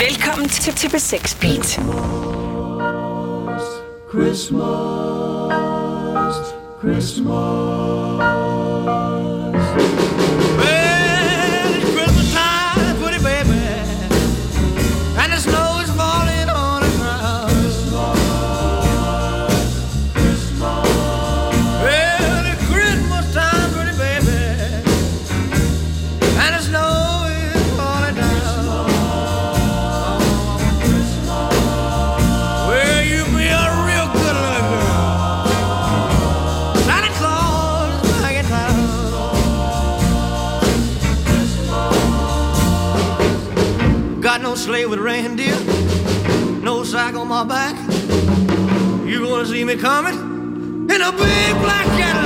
Velkommen til, til B6 Beat. Christmas, Christmas. Sleigh with reindeer, no sack on my back. You gonna see me coming in a big black Cadillac.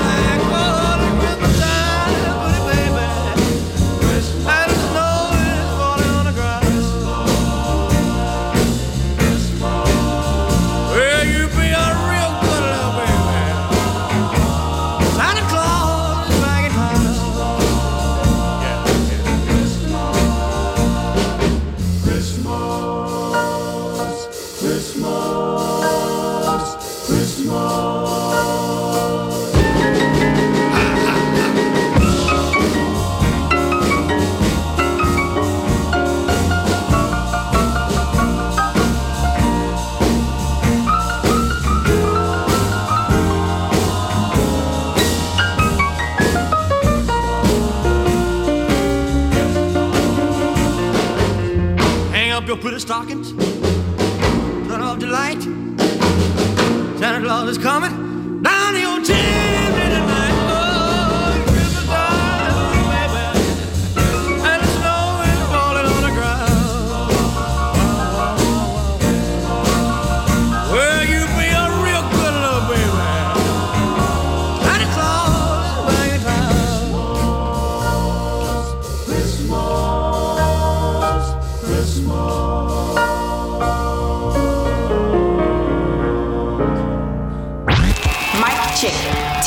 stocking?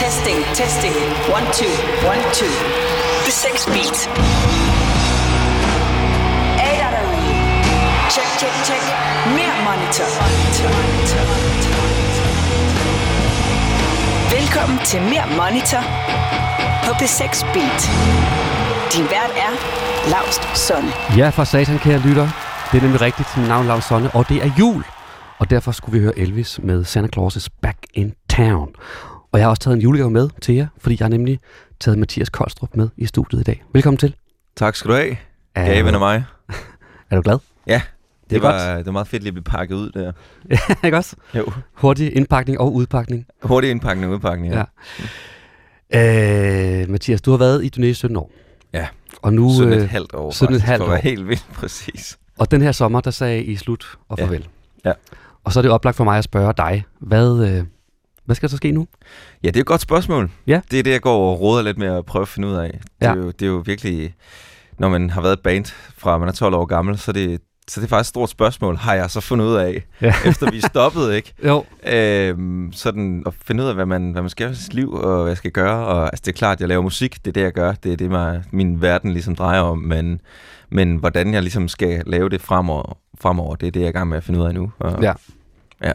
Testing, testing. One, two, one, two. B6 Beat. Er derude? Check, check, check. Mere monitor. monitor, monitor, monitor. Velkommen til Mere Monitor på B6 Beat. Din vært er Lars Sonne. Ja, for satan, kære lytter. Det er nemlig rigtigt. Mit navn Lars Sonne, og det er jul. Og derfor skulle vi høre Elvis med Santa Claus' Back in Town. Og jeg har også taget en julegave med til jer, fordi jeg har nemlig taget Mathias Koldstrup med i studiet i dag. Velkommen til. Tak skal du have. Er, Gaven af mig. er du glad? Ja, det, Det var, godt. det var meget fedt lige at blive pakket ud der. Ja, ikke også? Jo. Hurtig indpakning og udpakning. Hurtig indpakning og udpakning. Ja. ja. Øh, Mathias, du har været i Tunesien i 17 år. Ja. Og nu, Sådan et øh, halvt år. sådan et faktisk, halvt for at være år. helt vildt præcis. og den her sommer, der sagde I slut og Ja. farvel. Ja. Og så er det oplagt for mig at spørge dig, hvad, øh, hvad skal der så ske nu? Ja, det er et godt spørgsmål. Ja. Det er det, jeg går og råder lidt med at prøve at finde ud af. Det, Ja. er, jo, det er jo virkelig, når man har været et band fra man er 12 år gammel, så det, så det er faktisk et stort spørgsmål, har jeg så fundet ud af, Ja. efter vi stoppede, ikke? Jo, Øhm, sådan at finde ud af, hvad man, hvad man skal i sit liv, og hvad jeg skal gøre. Og altså, det er klart, jeg laver musik, det er det, jeg gør. Det er det, mig, min verden ligesom drejer om. Men, men hvordan jeg ligesom skal lave det fremover, fremover, det er det, jeg er i gang med at finde ud af nu. Og, Ja. ja.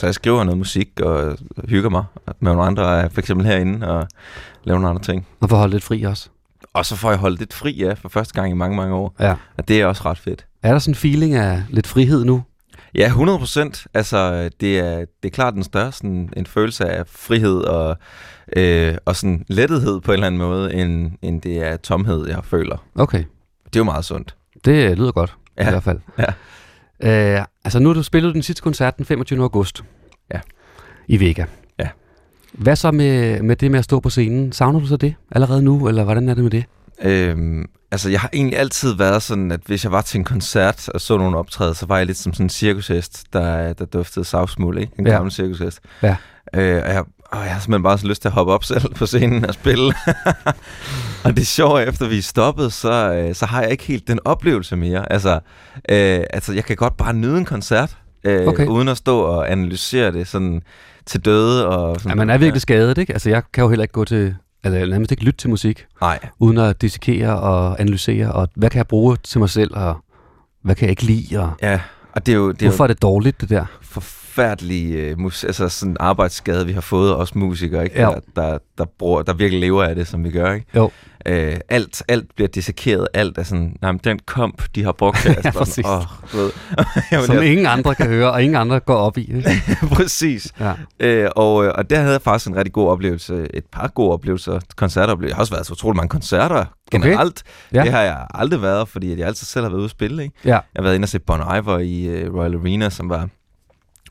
Så jeg skriver noget musik og hygger mig med nogle andre, for eksempel herinde, og laver nogle andre ting. og for at holde lidt fri også. Og så får jeg holdt lidt fri, ja, for første gang i mange, mange år. Ja. Og det er også ret fedt. Er der sådan en feeling af lidt frihed nu? Ja, 100 procent. Altså, det er, det er klart den største sådan, en følelse af frihed og, øh, og sådan lettethed på en eller anden måde, end, end det er tomhed, jeg føler. Okay, Det er jo meget sundt. det lyder godt ja. i hvert fald. Ja. Øh, altså nu har du spillet den sidste koncert den 25. august. Ja. I Vega. Ja. Hvad så med, med det med at stå på scenen? Savner du så det allerede nu, eller hvordan er det med det? Øhm, altså, jeg har egentlig altid været sådan, at hvis jeg var til en koncert og så nogen optræde, så var jeg lidt som sådan en cirkushest, der, der duftede savsmuld, ikke? En ja. gammel cirkushest. Ja. Øh, og jeg, og jeg har simpelthen bare så lyst til at hoppe op selv på scenen og spille. og det sjovt, efter vi er stoppet, så, øh, så har jeg ikke helt den oplevelse mere. Altså, øh, altså jeg kan godt bare nyde en koncert, øh, Okay. uden at stå og analysere det sådan til døde. Og sådan, Ja, man er virkelig skadet, ikke? Altså jeg kan jo heller ikke gå til, eller nærmest ikke lytte til musik, Nej, uden at dissekere og analysere, og hvad kan jeg bruge til mig selv, og hvad kan jeg ikke lide, og Ja, og det er jo, det er hvorfor er det dårligt, det der? forfærdelig øh, mus- altså sådan arbejdsskade, vi har fået, os musikere, ikke? Ja. Der, der, der, bruger, der virkelig lever af det, som vi gør. Ikke? Jo. Øh, alt, alt bliver dissekeret, alt er sådan, nej, men den komp, de har brugt det. Ja, præcis. Åh, du ved. Jamen, Som jeg- ingen andre kan høre, og ingen andre går op i. Præcis. Ja. Øh, og, øh, og der havde jeg faktisk en rigtig god oplevelse. Et par gode oplevelser. Koncertoplevelser. Jeg har også været så utrolig mange koncerter generelt. Ja. Det har jeg aldrig været, fordi jeg altid selv har været ude at spille. Ikke? Ja. Jeg har været inde og se Bon Iver i uh, Royal Arena, som var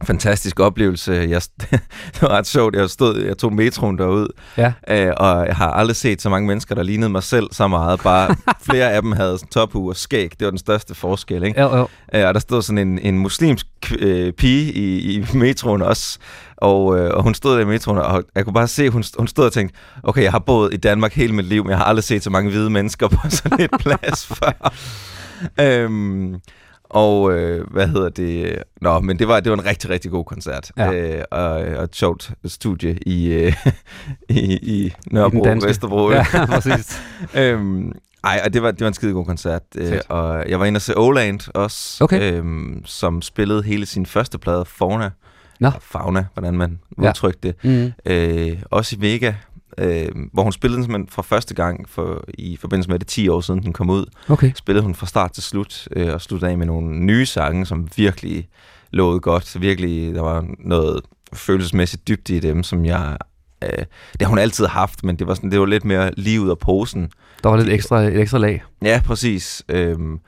fantastisk oplevelse. Jeg, det var ret sjovt. Jeg, stod, jeg tog metroen derud, Ja. øh, og jeg har aldrig set så mange mennesker, der lignede mig selv så meget. Bare flere af dem havde tophue og skæg. Det var den største forskel. Ikke? Jo, jo. Øh, og der stod sådan en, en muslimsk øh, pige i, i metroen også, og, øh, og hun stod der i metroen, og jeg kunne bare se, hun, hun stod og tænkte, okay, jeg har boet i Danmark hele mit liv, men jeg har aldrig set så mange hvide mennesker på sådan et plads før. øhm, og hvad hvad hedder det? Nå, men det var, det var en rigtig, rigtig god koncert. Ja. Øh, og, og et sjovt studie i, øh, i, i Nørrebro, danske. Vesterbro. Ja, præcis. øhm, ej, og det var, det var en skide god koncert. Øh, og jeg var inde og se Oland også, Okay. øhm, som spillede hele sin første plade, Fauna. Nå. Fauna, hvordan man Ja. udtrykte det. Mm. Øh, også i Vega, øh, hvor hun spillede den simpelthen fra første gang for, i forbindelse med, at det er 10 år siden, den kom ud. Okay. Spillede hun fra start til slut, øh, og sluttede af med nogle nye sange, som virkelig låede godt. Så virkelig, der var noget følelsesmæssigt dybt i dem, som jeg... Øh, det har hun altid haft, men det var, sådan, det var lidt mere lige ud af posen. Der var lidt ekstra, et ekstra lag. Ja, præcis. Øhm,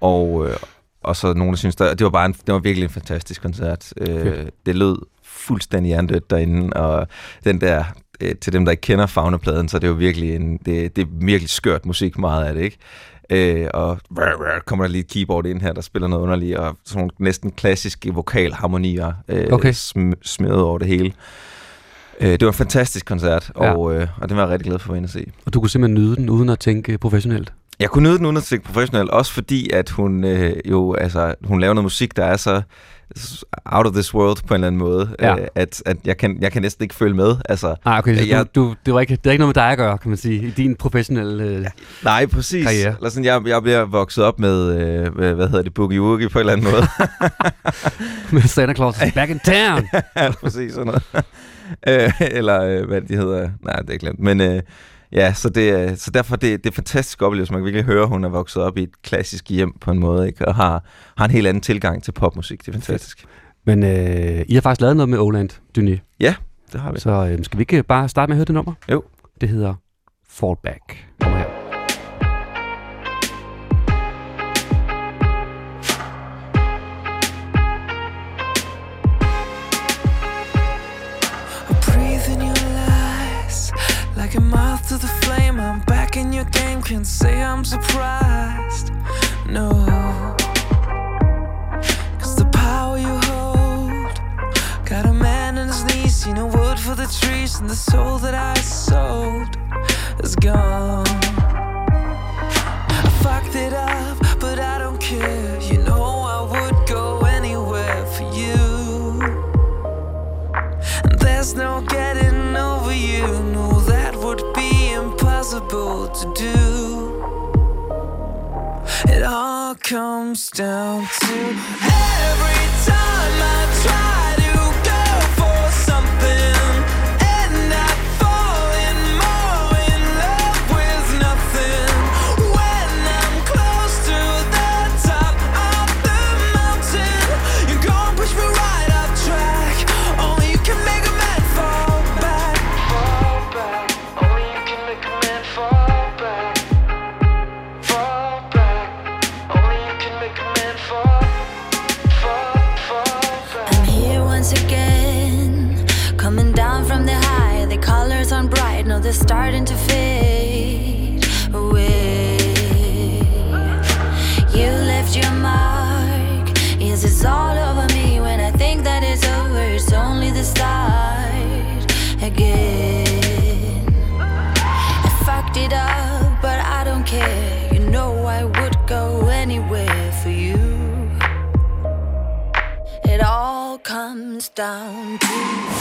og, øh, og så nogen, der synes, der, det var bare en, det var virkelig en fantastisk koncert. Øh, det lød fuldstændig hjernedødt derinde, og den der, øh, til dem, der ikke kender Fagnepladen, så er det jo virkelig en, det, det er virkelig skørt musik, meget af det, ikke? Øh, og rrr, kommer der lige et keyboard ind her, der spiller noget underligt, og sådan nogle næsten klassiske vokalharmonier øh, Okay. sm- smedet over det hele. Øh, det var en fantastisk koncert, Ja. og, øh, og det var jeg rigtig glad for at være inde at se. Og du kunne simpelthen nyde den, uden at tænke professionelt. Jeg kunne nyde den uden at tænke professionelt, også fordi, at hun øh, jo, altså, hun laver noget musik, der er så out of this world på en eller anden måde, Ja. øh, at, at jeg, kan, jeg kan næsten ikke følge med. Altså, Ah, okay, så Jeg- du, du, det, var ikke, det er ikke noget med dig at gøre, kan man sige, i din professionelle... Øh, nej, præcis. Karriere. Eller sådan, jeg, jeg bliver vokset op med, øh, hvad hvad hedder det, Boogie Woogie på en eller anden måde. med Santa Claus is back in town. ja, præcis sådan noget. øh, eller øh, hvad de hedder. Nej, det er glemt. Men øh, ja, så, det, er- så derfor det, det er fantastisk oplevelse. Man kan virkelig høre, at hun er vokset op i et klassisk hjem på en måde, ikke? og har, har en helt anden tilgang til popmusik. Det er fantastisk. Men øh, I har faktisk lavet noget med Oland, Dyny. Det har vi. Så øh, skal vi ikke bare starte med at høre det nummer? Jo. Det hedder Fallback. Kommer her. like a moth can't say I'm surprised. No, cause the power you hold got a man on his knees, seen a wood for the trees, and the soul that I sowed is gone. I fucked it up, but I don't care. You know I would go anywhere for you. And there's no getting over you. No, that would be impossible to do. It all comes down to every time I try they're starting to fade away. You left your mark. Is this all over me when I think that it's over? It's only the start again. I fucked it up, but I don't care. You know I would go anywhere for you. It all comes down to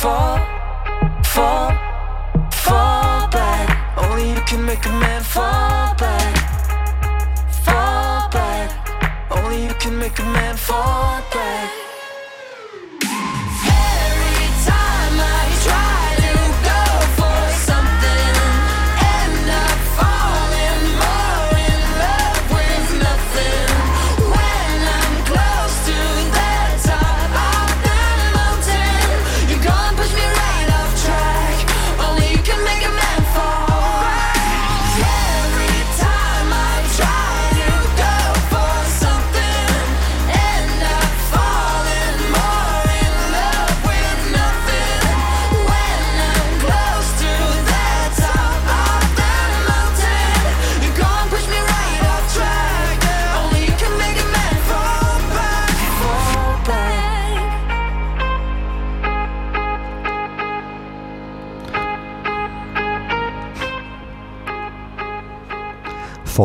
fall, fall, fall back. Only you can make a man fall back, fall back. Only you can make a man fall back.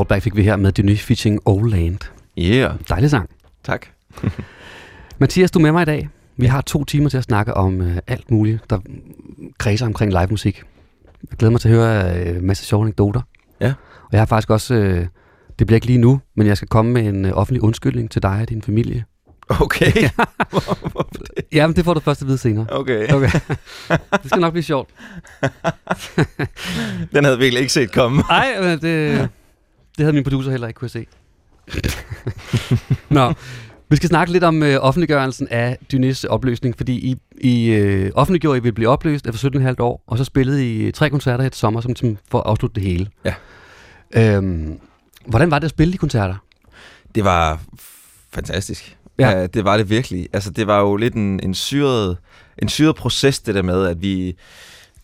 Fallback fik vi her med det nye featuring Old Land. Yeah, Dejlig sang. tak. Mathias, du er med mig i dag. Vi har to timer til at snakke om øh, alt muligt, der kredser omkring live musik. Jeg glæder mig til at høre øh, en masse sjove anekdoter. Ja. Og jeg har faktisk også, øh, det bliver ikke lige nu, men jeg skal komme med en øh, offentlig undskyldning til dig og din familie. Okay. Hvor- Hvorfor det? Jamen, det får du først at vide senere. Okay. Okay. det skal nok blive sjovt. Den havde virkelig ikke set komme. Nej, men det, det havde min producer heller ikke kunne se. Nå, vi skal snakke lidt om øh, offentliggørelsen af Dynæs opløsning, fordi I, I øh, offentliggjorde, at I ville blive opløst efter 17,5 år, og så spillede I tre koncerter her til sommer, som, som for at afslutte det hele. Ja. Øhm, hvordan var det at spille de koncerter? Det var fantastisk. Ja. Ja. det var det virkelig. Altså, det var jo lidt en, en, syret, en syret proces, det der med, at vi...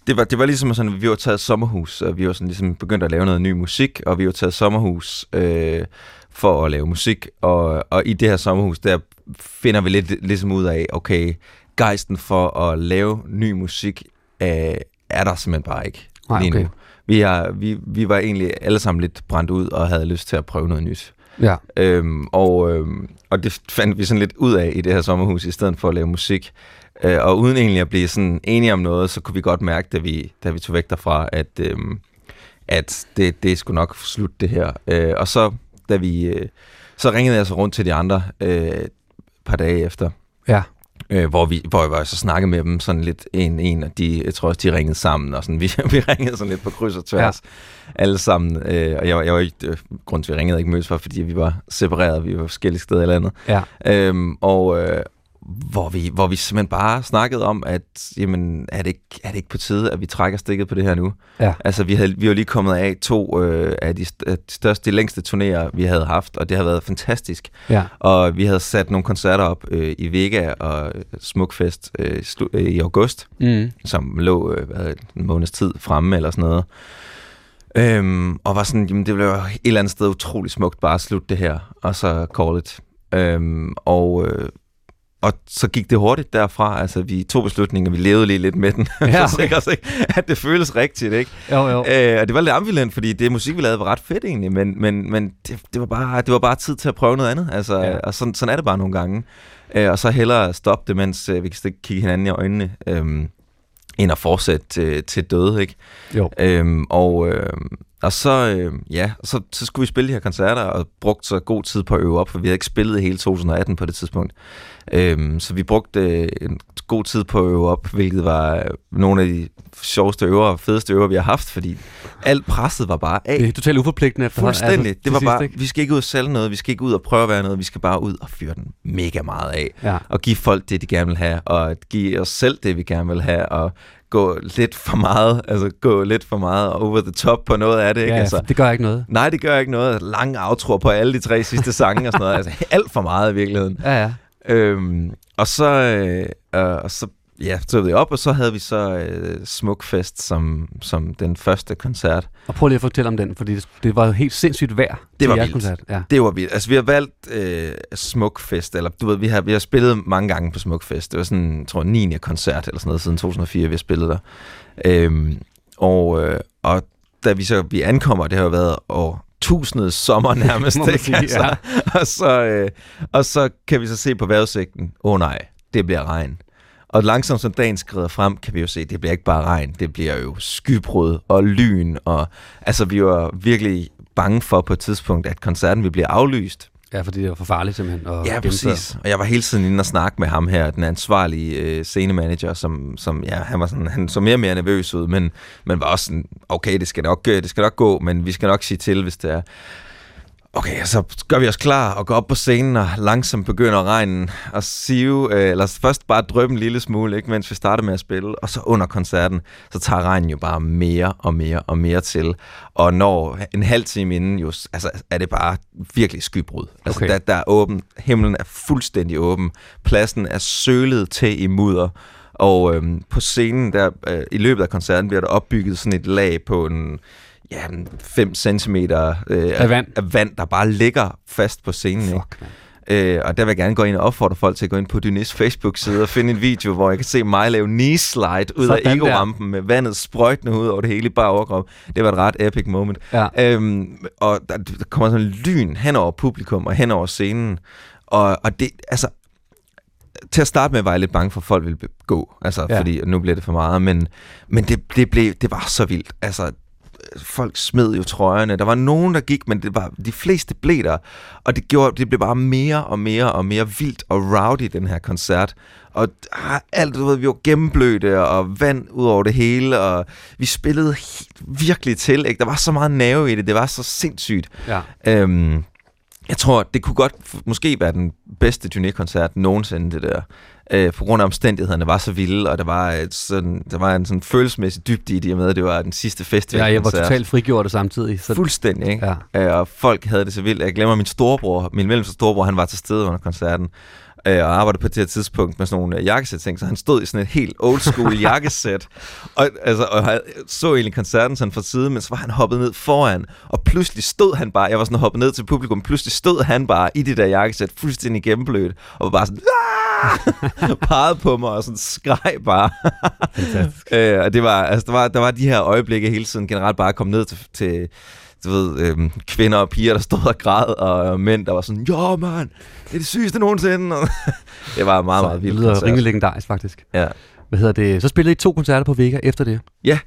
Det var, det var ligesom sådan, at vi var taget sommerhus, og vi var sådan ligesom begyndt at lave noget ny musik, og vi var taget sommerhus øh, for at lave musik, og, og i det her sommerhus, der finder vi lidt ligesom ud af, okay, gejsten for at lave ny musik, øh, er der simpelthen bare ikke Nej, lige okay. nu. Vi, har, vi, vi var egentlig alle sammen lidt brændt ud, og havde lyst til at prøve noget nyt. Ja. Øhm, og, øhm, og det fandt vi sådan lidt ud af i det her sommerhus, i stedet for at lave musik. Øh, og uden egentlig at blive sådan enige om noget, så kunne vi godt mærke, da vi, da vi tog væk derfra, at, øhm, at det, det skulle nok slutte det her. Øh, og så, da vi, øh, så ringede jeg så rundt til de andre øh, et par dage efter, Ja. øh, hvor, vi, hvor jeg var så snakke med dem sådan lidt en en, og de, jeg tror også, de ringede sammen, og sådan, vi, vi ringede sådan lidt på kryds og tværs, ja. alle sammen, øh, og jeg, var- jeg var ikke, øh, grund til, at vi ringede ikke mødes for, fordi vi var separeret, vi var forskellige steder i landet, Ja. øhm, og øh, hvor, vi, hvor vi simpelthen bare snakkede om, at jamen, er, det ikke, er det ikke på tide, at vi trækker stikket på det her nu? Ja. Altså, vi, havde, vi var lige kommet af to øh, af de, af de største, de længste turnéer, vi havde haft, og det har været fantastisk. Ja. Og vi havde sat nogle koncerter op øh, i Vega og Smukfest øh, øh, i august, Mm. som lå øh, hvad, en måneds tid fremme eller sådan noget. Øhm, og var sådan, jamen det blev jo et eller andet sted utrolig smukt bare at slutte det her, og så call it. Øhm, og, øh, og så gik det hurtigt derfra, altså vi tog beslutninger, vi levede lige lidt med den, Ja, okay. for sikre sig, at det føles rigtigt, ikke? Jo, jo. Øh, og det var lidt ambivalent, fordi det musik, vi lavede, var ret fedt egentlig, men, men, men det, det, var bare, det var bare tid til at prøve noget andet, altså, Ja. og sådan, sådan er det bare nogle gange. Øh, og så hellere stoppe det, mens øh, vi kan stikke- kigge hinanden i øjnene, øh, end at fortsætte til, til døde, ikke? Jo. Øhm, og, øh, og så, øh, ja, så, så skulle vi spille de her koncerter, og brugte så god tid på at øve op, for vi havde ikke spillet hele 2018 på det tidspunkt. Øhm, så vi brugte øh, en god tid på at øve op, hvilket var øh, nogle af de sjoveste øver og fedeste øver, vi har haft, fordi alt presset var bare af. Det er totalt uforpligtende. Fuldstændig. Altså, det var bare, ikke? vi skal ikke ud og sælge noget, vi skal ikke ud og prøve at være noget, vi skal bare ud og fyre den mega meget af. Ja. Og give folk det, de gerne vil have, og give os selv det, vi gerne vil have, og gå lidt for meget, altså gå lidt for meget over the top på noget af det, ikke? Ja, altså, det gør ikke noget. Nej, det gør ikke noget. Lange outro på alle de tre sidste sange og sådan noget. Altså alt for meget i virkeligheden. Ja, ja. Øhm, og så, øh, og så ja, så vi op, og så havde vi så øh, Smukfest som, som den første koncert. Og prøv lige at fortælle om den, fordi det, det var jo helt sindssygt vejr. til var vildt. Koncert. Ja. Det var vildt. Altså, vi har valgt øh, Smukfest, eller du ved, vi har, vi har spillet mange gange på Smukfest. Det var sådan, jeg tror, 9. koncert eller sådan noget, siden 2004, vi har spillet der. Øhm, og, øh, og da vi så vi ankommer, det har jo været år tusindets sommer nærmest, Må ikke? sige, altså, ja. og, så, øh, og så kan vi så se på vejrudsigten, åh oh, nej, det bliver regn. Og langsomt som dagen skrider frem, kan vi jo se, det bliver ikke bare regn, det bliver jo skybrud og lyn. Og, altså, vi var virkelig bange for på et tidspunkt, at koncerten ville blive aflyst. Ja, fordi det var for farligt simpelthen. At Ja, gennemføre. præcis. Og jeg var hele tiden inde og snakke med ham her, den ansvarlige øh, scenemanager, som, som ja, han var sådan, han så mere og mere nervøs ud, men, men var også sådan, okay, det skal, nok, øh, det skal nok gå, men vi skal nok sige til, hvis det er. Okay, så gør vi os klar og går op på scenen, og langsomt begynder regnen. At sive, øh, eller først bare drøbe en lille smule, ikke, mens vi starter med at spille, og så under koncerten, så tager regnen jo bare mere og mere og mere til, og når en halv time inden, jo, altså, er det bare virkelig skybrud. Altså, Okay. der, der er åben, himlen er fuldstændig åben, pladsen er sølet til i mudder, og øhm, på scenen, der øh, i løbet af koncerten, bliver der opbygget sådan et lag på en ja, 5 cm øh, Af vand. af vand, der bare ligger fast på scenen. Ikke? Fuck, man. Øh, og der vil jeg gerne gå ind og opfordre folk til at gå ind på Dynis Facebook-side og finde en video, hvor jeg kan se mig lave knee slide ud Sådan af ego-rampen med vandet sprøjtende ud over det hele bare overkrop. Det var et ret epic moment. Ja. Øhm, og der, der kommer sådan en lyn hen over publikum og hen over scenen. Og, og det, altså, til at starte med var jeg lidt bange for, at folk ville gå, altså, ja. fordi nu bliver det for meget, men, men det, det, blev, det var så vildt. Altså, folk smed jo trøjerne. Der var nogen, der gik, men det var, de fleste blev der. Og det, gjorde, det blev bare mere og mere og mere vildt og rowdy, den her koncert. Og ah, alt, du ved, vi var gennemblødte, og vand ud over det hele, og vi spillede helt, virkelig til. Ikke? Der var så meget nerve i det, det var så sindssygt. Ja. Øhm, jeg tror, det kunne godt måske være den bedste turnékoncert nogensinde, det der. Øh, på grund af omstændighederne var så vilde, og der var, et sådan, der var en sådan følelsesmæssig dybde i det, med, at det var den sidste ja, festivalkoncert. jeg var totalt frigjort samtidig. Så, Fuldstændig, ikke? Ja. Øh, og folk havde det så vildt. Jeg glemmer min storebror, min mellemste storebror, han var til stede under koncerten. Øh, og arbejdede på det her tidspunkt med sådan nogle øh, jakkesæt-ting, så han stod i sådan et helt old school jakkesæt. Og, altså, og jeg så egentlig koncerten sådan fra side, men så var han hoppet ned foran, og pludselig stod han bare, jeg var sådan hoppet ned til publikum, pludselig stod han bare i det der jakkesæt, fuldstændig gennemblødt, og var bare sådan, "Ah!" pegede på mig og sådan skreg bare. Øh, og det var, altså, der, var, der var de her øjeblikke hele tiden generelt bare at komme ned til, til du ved, øhm, kvinder og piger, der stod og græd, og mænd, der var sådan, jo mand, det er det sygeste nogensinde. Og det var meget, meget det vildt. lyder koncert. rimelig legendarisk, faktisk. Ja. Hvad hedder det? Så spillede I to koncerter på Vega efter det. ja,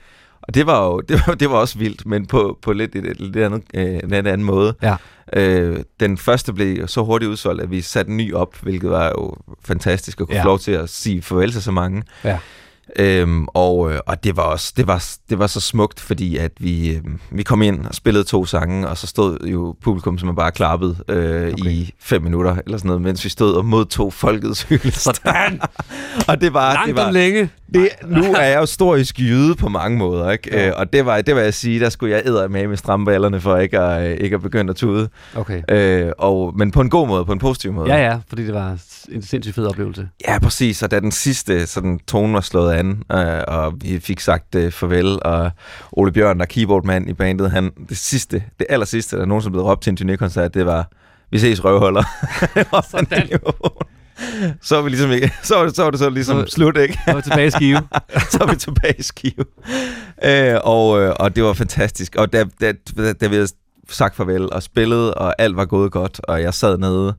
og det var jo det var, det var også vildt, men på, på lidt, et, lidt andet, øh, en lidt anden måde. Ja. Øh, den første blev så hurtigt udsolgt, at vi satte en ny op, hvilket var jo fantastisk at kunne ja. få lov til at sige farvel til så mange. Ja. Øhm, og, øh, og det var også det var, det var så smukt, fordi at vi, øh, vi kom ind og spillede to sange, og så stod jo publikum, som er bare klappet øh, Okay. i fem minutter eller sådan noget, mens vi stod og modtog folkets hyldest. Sådan! og det var, Langt det var længe. det, nu er jeg jo storisk jyde på mange måder, ikke? Ja. Øh, og det var, det vil jeg sige, der skulle jeg æde med med stramballerne for ikke at, øh, ikke at begynde at tude. Okay. Øh, og, men på en god måde, på en positiv måde. Ja, ja, fordi det var en sindssygt fed oplevelse. Ja, præcis. Og da den sidste sådan, tone var slået an, øh, og vi fik sagt øh, farvel, og Ole Bjørn, der er keyboardmand i bandet, han, det sidste, det aller sidste, der nogensinde blev råbt til en turnékoncert, det var, vi ses røvholder. Sådan. så var vi ligesom ikke, så var det så, var det så ligesom Så- slut, ikke? Jeg var tilbage i skive. så er vi tilbage i Skive. Øh, og, øh, og det var fantastisk. Og da, da, da, da vi havde sagt farvel og spillet, og alt var gået godt, og jeg sad nede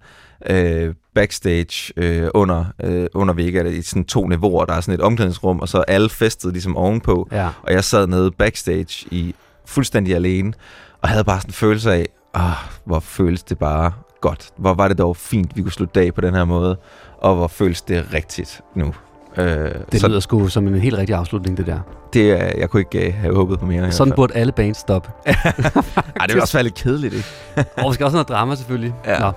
øh, backstage øh, under, øh, under Vega i sådan to niveauer. Der er sådan et omklædningsrum, og så alle festet ligesom ovenpå. Ja. Og jeg sad nede backstage i fuldstændig alene, og havde bare sådan en følelse af, ah, hvor føles det bare godt. Hvor var det dog fint, vi kunne slutte dag på den her måde, og hvor føles det rigtigt nu. Øh, Det så lyder sgu som en helt rigtig afslutning, det der. det, er- jeg kunne ikke øh, have håbet på mere. Sådan burde alle bands stoppe. Ej, det vil også være lidt kedeligt, ikke? Og vi skal også have noget drama, selvfølgelig. Ja. Nå,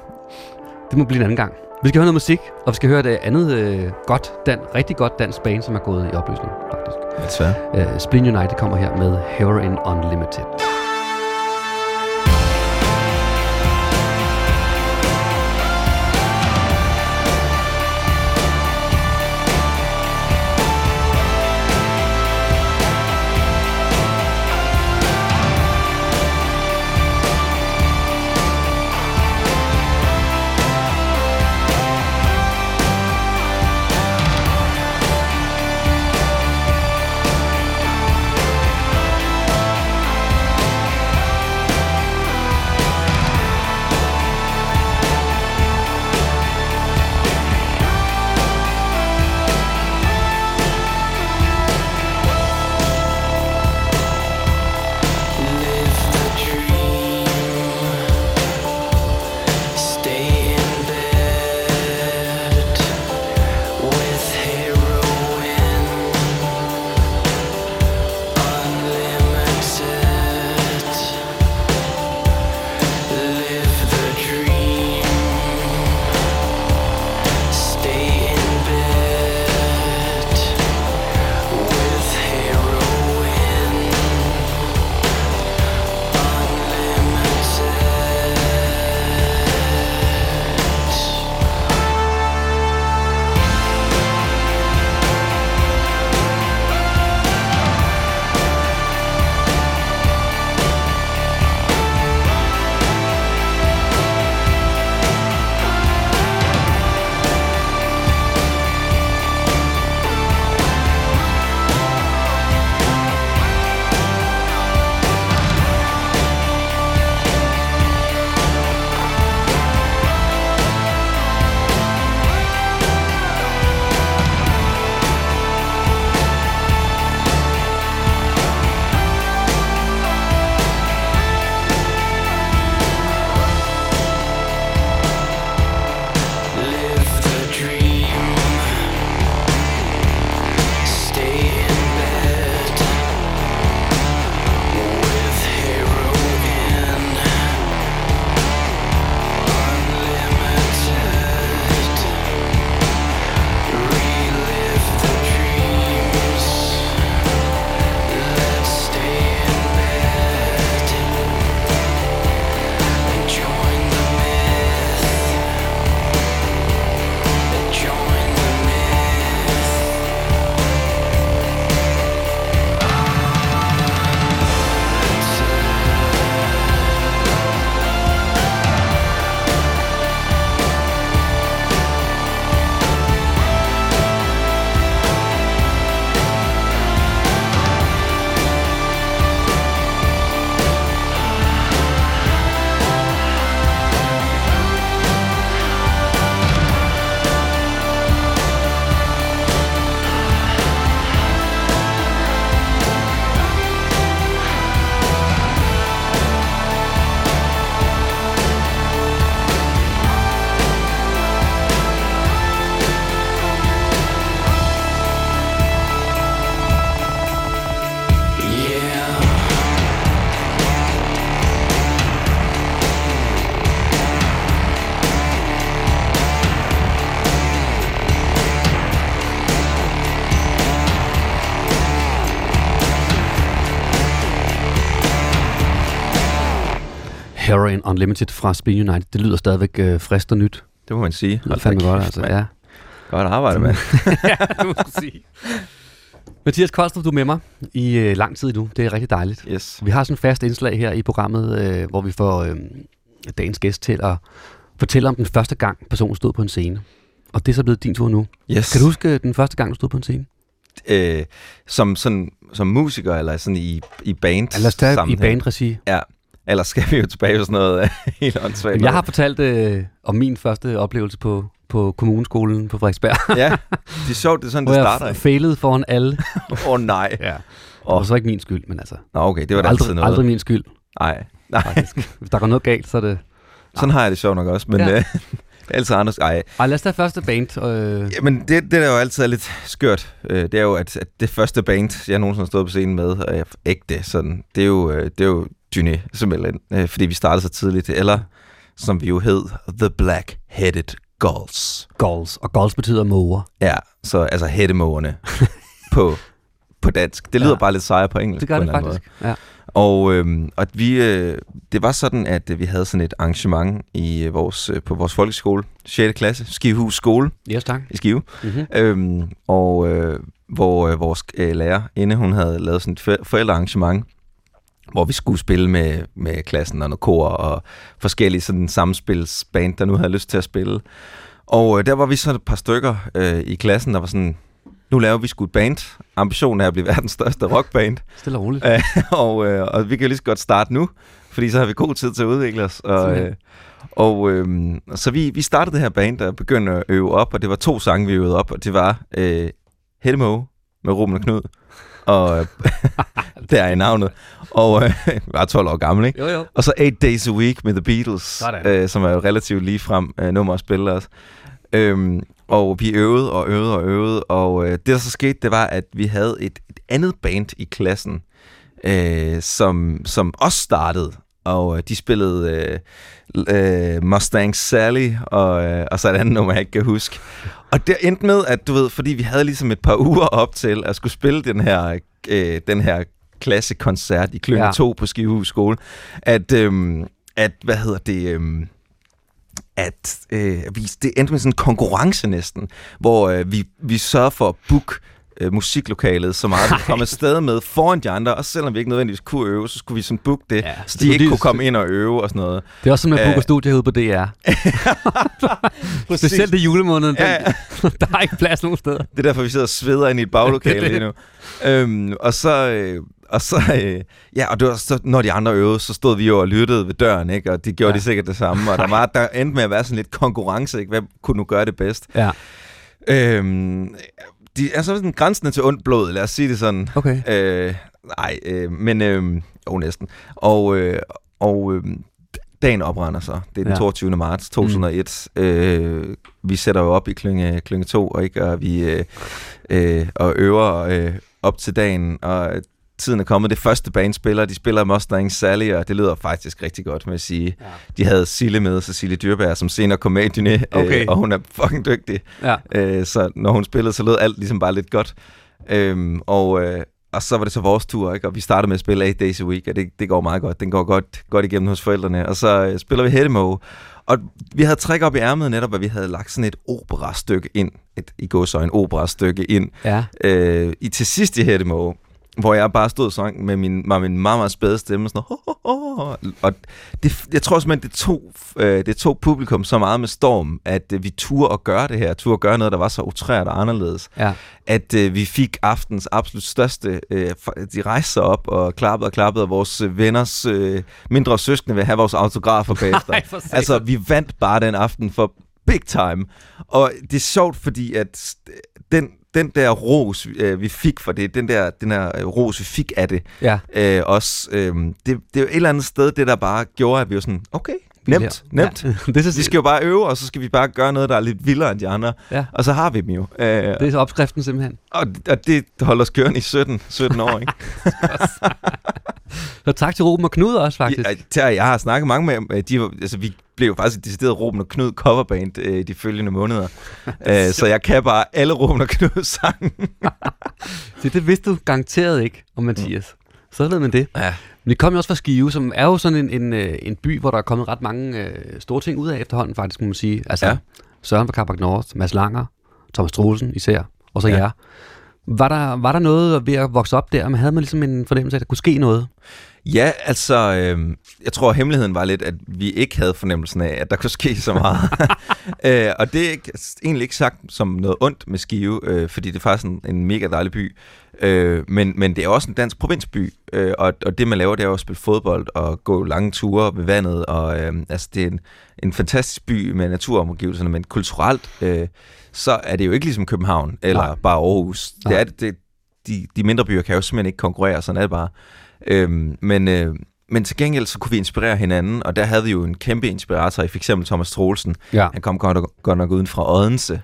det må blive en anden gang. Vi skal høre noget musik, og vi skal høre det andet øh, godt, dan, rigtig godt dansk band, som er gået i opløsning, faktisk. Desværre. Uh, Spleen United kommer her med Heroin Unlimited. Heroin Unlimited fra Spin United. Det lyder stadigvæk øh, frisk og nyt. Det må man sige. Det Hold da fandme godt, altså. mand. Ja. Godt arbejde, mand. ja, det må du sige. Mathias Koldstrup, du er med mig i øh, lang tid nu. Det er rigtig dejligt. Yes. Vi har sådan en fast indslag her i programmet, øh, hvor vi får øh, dagens gæst til at fortælle om den første gang, personen stod på en scene. Og det er så blevet din tur nu. yes. Kan du huske øh, den første gang, du stod på en scene? Øh, som, sådan, som musiker, eller sådan i, i band Ja, lad os tage i bandregi. Ja. Ellers skal vi jo tilbage til sådan noget helt åndssvagt. Jeg har fortalt øh, om min første oplevelse på, på kommuneskolen på Frederiksberg, Ja, det er sjovt, det er sådan, det jeg starter. ikke? failede foran alle. Åh oh, nej. Ja. Og så ikke min skyld, men altså, Nå, okay, det var da aldrig, altid noget. aldrig min skyld, Nej, nej. faktisk. Hvis der går noget galt, så er det... Sådan har jeg det sjovt nok også, men Ja. det er altid andres. Ej, Ej, lad os tage første band. Øh, Jamen, det, det der jo altid er lidt skørt, øh, det er jo, at, at det første band, jeg nogensinde har stået på scenen med, og jeg ægte, sådan, det er jo, øh, det er jo Dyné, simpelthen, øh, fordi vi startede så tidligt, eller som vi jo hed, The Black-Headed Gulls. goals. Og goals betyder måger. Ja, så altså hættemågerne på, på dansk. Det lyder Ja. bare lidt sejere på engelsk. Det gør det faktisk. Ja. Og, øhm, og vi, øh, det var sådan, at øh, vi havde sådan et arrangement i øh, vores, øh, på vores folkeskole, 6. klasse, Skivehus Skole Yes, tak. i Skive. Mm-hmm. Øhm, og øh, hvor øh, vores øh, lærer inde, hun havde lavet sådan et for- forældrearrangement, hvor vi skulle spille med, med klassen og noget kor og forskellige sådan samspilsband, der nu havde lyst til at spille. Og øh, der var vi så et par stykker øh, i klassen, der var sådan, nu laver vi sgu et band. Ambitionen er at blive verdens største rockband. Stille og roligt. Øh, og, øh, og vi kan jo lige så godt starte nu, fordi så har vi god tid til at udvikle os. Og, øh, og øh, så vi, vi startede det her band og begyndte at øve op, og det var to sange, vi øvede op, og det var øh, Hedemo med Ruben og Knud, og øh, der er i navnet, og øh, var 12 år gammel, ikke? Jo, jo. Og så Eight Days a Week med The Beatles, Sådan. øh, som er jo relativt ligefrem øh, nummer at spille også. Øhm, og vi øvede og øvede og øvede, og øh, det der så skete, det var, at vi havde et, et andet band i klassen, øh, som, som også startede, og øh, de spillede øh, øh, Mustang Sally, og, øh, og så et andet nummer, jeg ikke kan huske. Og det endte med, at du ved, fordi vi havde ligesom et par uger op til at skulle spille den her, øh, den her klassekoncert i Klynge Ja. ja. 2 på Skivehus Skole, at, øhm, at hvad hedder det... Øhm, at øh, vi, det endte med sådan en konkurrence næsten, hvor øh, vi, vi sørger for at book øh, musiklokalet så meget, at vi kom afsted med foran de andre, og selvom vi ikke nødvendigvis kunne øve, så skulle vi sådan booke det, Ja, så det de kunne ikke de- kunne komme ind og øve og sådan noget. Det er også som at booke studie herude på DR. Specielt i julemåneden. Den, Ja, der er ikke plads nogen steder. Det er derfor, vi sidder og sveder ind i et baglokale lige nu. Øhm, og så... Øh, og så, øh, ja, og det var så, når de andre øvede, så stod vi jo og lyttede ved døren, ikke? Og de gjorde ja. de sikkert det samme. Og der, var, der endte med at være sådan lidt konkurrence, ikke? Hvem kunne nu gøre det bedst? Ja, Øhm, de er så sådan grænsende til ondt blod, lad os sige det sådan. okay. Øh, nej, øh, men øh, oh, næsten. Og, øh, og øh, dagen oprender så. Det er den ja. 22. marts 2001. Mm. Øh, vi sætter jo op i klynge, klynge 2, og, ikke, og vi øh, øh, og øver øh, op til dagen, og tiden er kommet. Det første band spiller, de spiller Mustang Sally, og det lyder faktisk rigtig godt med at sige. Ja. De havde Sille med, Cecilie Dyrberg, som senere kom med i Dyné, Okay. øh, og hun er fucking dygtig. Ja. Øh, så når hun spillede, så lød alt ligesom bare lidt godt. Øhm, og, øh, og så var det så vores tur, ikke? og vi startede med at spille 8 Days a Week, og det, det går meget godt. Den går godt, godt igennem hos forældrene. Og så øh, spiller vi Hedemo. Og vi havde træk op i ærmet netop, at vi havde lagt sådan et operastykke ind, et i gåsøjne operastykke ind, Ja. øh, i, til sidst i Hedemo, hvor jeg bare stod og sang med min, med min meget, meget spæde stemme. Sådan, ho, ho, ho. Og det, jeg tror simpelthen, det tog, øh, det tog publikum så meget med storm, at øh, vi turde at gøre det her, turde at gøre noget, der var så utrært og anderledes, Ja. at øh, vi fik aftens absolut største. Øh, de rejste sig op og klappede og klappede, og vores øh, venners øh, mindre søskende vil have vores autografer bagefter. Nej, altså, vi vandt bare den aften for big time. Og det er sjovt, fordi at den, den der ros, øh, vi fik for det, den der, den der øh, ros, vi fik af det, Ja. øh, også, øh, det, det er jo et eller andet sted, det der bare gjorde, at vi var sådan, okay, nemt, nemt. Ja. det, er så, Vi skal jo bare øve, og så skal vi bare gøre noget, der er lidt vildere end de andre. Ja. Og så har vi dem jo. Øh, det er så opskriften simpelthen. og, og det holder os kørende i 17, 17 år, ikke? Så tak til Ruben og Knud også, faktisk. Jeg, jeg, jeg har snakket mange med dem. De, var- altså, vi blev jo faktisk et decideret Ruben og Knud coverband øh, de følgende måneder. øh, så jeg kan bare alle Ruben og Knud sange. Det, det vidste du garanteret ikke om Mathias. Så ved man det. Ja. Men det kom jo også fra Skive, som er jo sådan en, en, øh, en by, hvor der er kommet ret mange øh, store ting ud af efterhånden, faktisk, må man sige. Altså, Ja. Søren fra Carpac North, Mads Langer, Thomas Troelsen især, og så Ja. jer. Var der, var der noget ved at vokse op der, men havde man ligesom en fornemmelse af, at der kunne ske noget? Ja, altså, øh, jeg tror, hemmeligheden var lidt, at vi ikke havde fornemmelsen af, at der kunne ske så meget. øh, og det er egentlig ikke sagt som noget ondt med Skive, øh, fordi det er faktisk en, en mega dejlig by. Øh, men, men det er også en dansk provinsby, øh, og, og det man laver, det er jo at spille fodbold og gå lange ture ved vandet. Og, øh, altså, det er en, en fantastisk by med naturomgivelserne, men kulturelt, øh, så er det jo ikke ligesom København eller Nej. bare Aarhus. Det er, det, de, de mindre byer kan jo simpelthen ikke konkurrere, sådan er det bare. Øhm, men, øh, men til gengæld så kunne vi inspirere hinanden, og der havde vi jo en kæmpe inspirator i for eksempel Thomas Troelsen. Ja. Han kom godt godt nok uden fra Odense.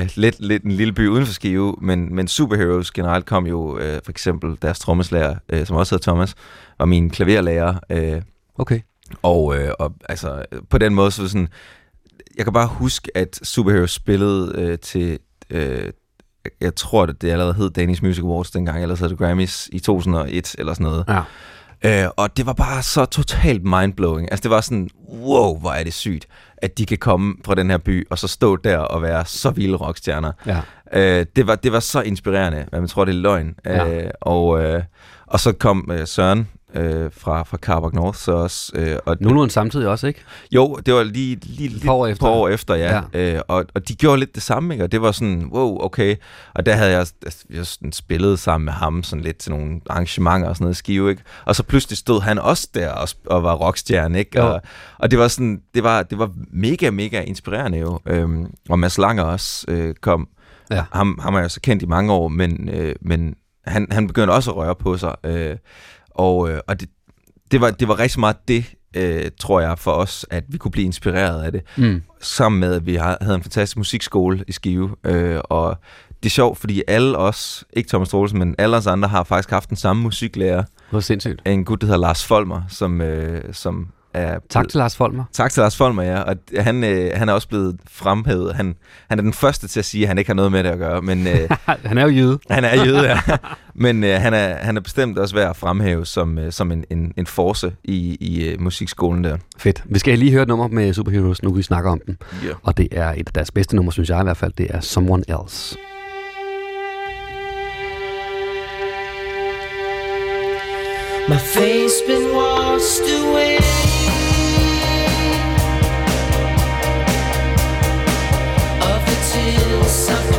Øh, lidt, lidt en lille by uden for Skive, men, men Superheroes generelt kom jo øh, for eksempel deres trommeslager, øh, som også hedder Thomas, var min klaverlærer. Øh, Okay. og, øh, og altså, på den måde, så sådan, jeg kan bare huske, at Superheroes spillede øh, til, øh, jeg tror, det, det allerede hed Danish Music Awards dengang, eller så det Grammys i 2001 eller sådan noget. Ja. Øh, og det var bare så totalt mindblowing. Altså det var sådan, wow, hvor er det sygt, at de kan komme fra den her by, og så stå der og være så vilde rockstjerner. Ja. Øh, det, var, det var så inspirerende, men man tror, det er løgn. Ja. Øh, og, øh, og så kom øh, Søren øh, fra, fra Carbac North så også. Øh, og Nogenlunde samtidig også, ikke? jo, det var lige, lige, lige par år efter. par år efter ja. ja. Øh, og, og de gjorde lidt det samme, ikke? og det var sådan, wow, okay. Og der havde jeg, altså, jeg sådan spillet sammen med ham sådan lidt til nogle arrangementer og sådan noget i Skive, ikke? Og så pludselig stod han også der og, og var rockstjerne, ikke? Jo. Og, og det var sådan, det var, det var mega, mega inspirerende jo. Øhm, og Mads Langer også øh, kom. Ja. Ham, ham har jeg så kendt i mange år, men, øh, men han, han begyndte også at røre på sig. Øh, og øh, og det, det, var, det var rigtig meget det, øh, tror jeg, for os, at vi kunne blive inspireret af det. Mm. Sammen med, at vi havde en fantastisk musikskole i Skive. Øh, og det er sjovt, fordi alle os, ikke Thomas Troelsen, men alle os andre har faktisk haft den samme musiklærer. Hvor sindssygt. En gut, der hedder Lars Folmer, som, øh, som er... Tak til Lars Folmer. Tak til Lars Folmer, ja. Og han, øh, han er også blevet fremhævet. Han, han er den første til at sige, at han ikke har noget med det at gøre, men øh, Han er jo jøde. han er jøde, ja. Men øh, han, er, han er bestemt også værd at fremhæve som, øh, som en, en, en force i, i øh, musikskolen der. Fedt. Vi skal lige høre et nummer med Superheroes, nu vi snakker om den. Ja. Og det er et af deres bedste numre, synes jeg i hvert fald. Det er Someone Else. My face been washed away. something.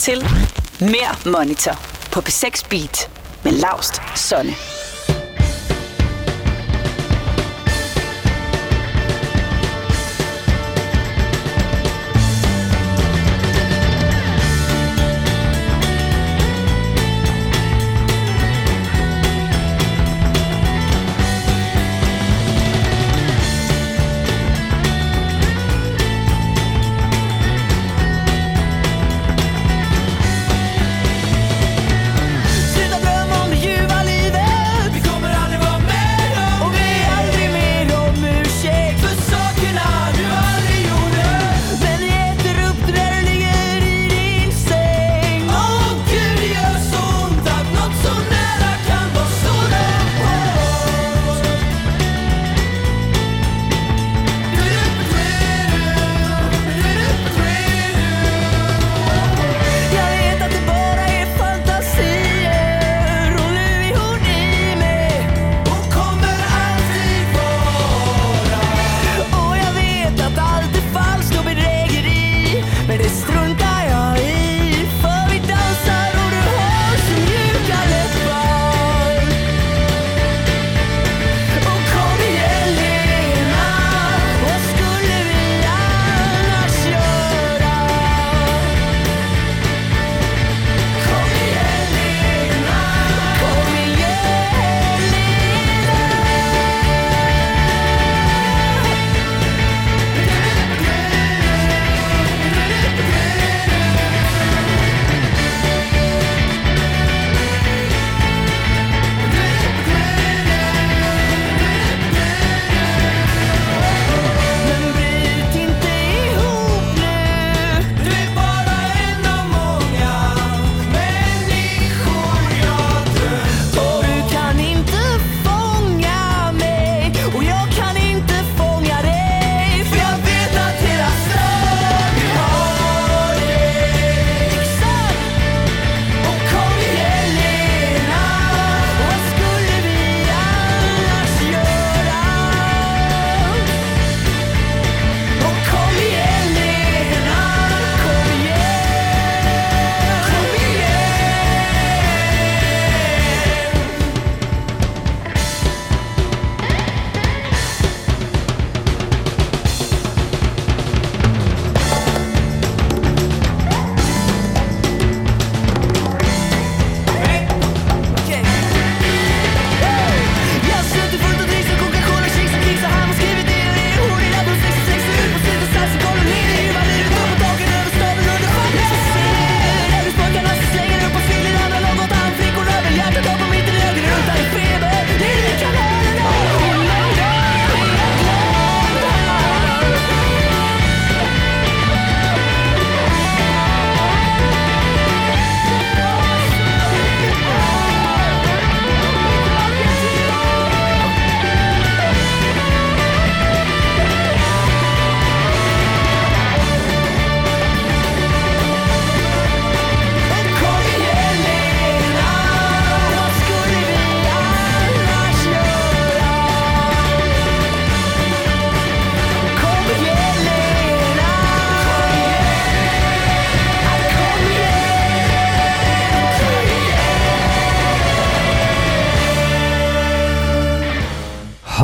Til Mere Monitor på P6 Beat med Laust Sonne.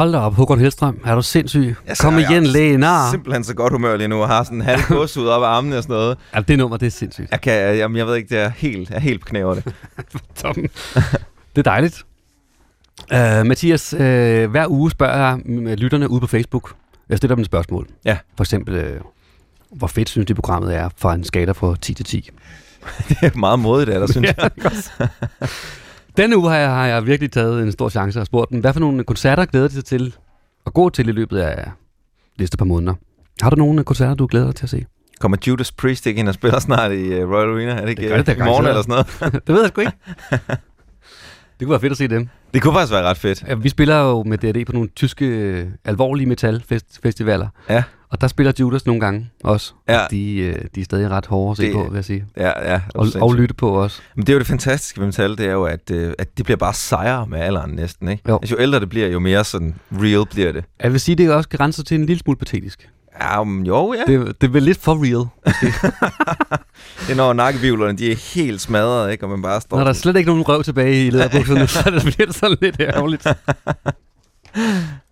Hold da op, Håkon Hellstrøm. Er du sindssyg? Jeg Kom igen, er Lena. Simpelthen så godt humør lige nu, og har sådan en halv ud op af armene og sådan noget. Ja, det nummer, det er sindssygt. Jeg, kan, jamen, jeg ved ikke, det er helt, jeg er helt på knæ over det. Det er dejligt. Uh, Mathias, uh, hver uge spørger jeg lytterne ude på Facebook. Jeg stiller dem et spørgsmål. Ja. For eksempel, uh, hvor fedt synes de programmet er fra en skala fra 10 til 10. Det er meget modigt af dig, synes jeg. Denne uge har jeg, har jeg virkelig taget en stor chance og spurgt dem, hvad for nogle koncerter glæder de sig til at gå til i løbet af næste par måneder? Har du nogle koncerter, du glæder dig til at se? Kommer Judas Priest ikke ind og spiller snart i uh, Royal Arena? Er det ikke Det gør det da i morgen eller sådan noget? det ved jeg sgu ikke. Det kunne være fedt at se dem. Det kunne faktisk være ret fedt. Ja, vi spiller jo med D&D på nogle tyske øh, alvorlige metalfestivaler. Ja. Og der spiller Judas nogle gange også. Ja. Og de, øh, de er stadig ret hårde at se Det- på, vil jeg sige. Ja, ja. Og, og lytte på også. Men det er jo det fantastiske ved metal, det er jo, at, øh, at det bliver bare sejere med alderen næsten, ikke? Jo. Altså, jo ældre det bliver, jo mere sådan real bliver det. Jeg vil sige, det er også grænser til en lille smule patetisk. Ja, um, jo, ja. Det, det er vel lidt for real. Det er når nakkevivlerne, de er helt smadret, ikke? Og man bare står... Når der er slet ikke nogen røv tilbage i lederbukserne, så det bliver det sådan lidt ærgerligt.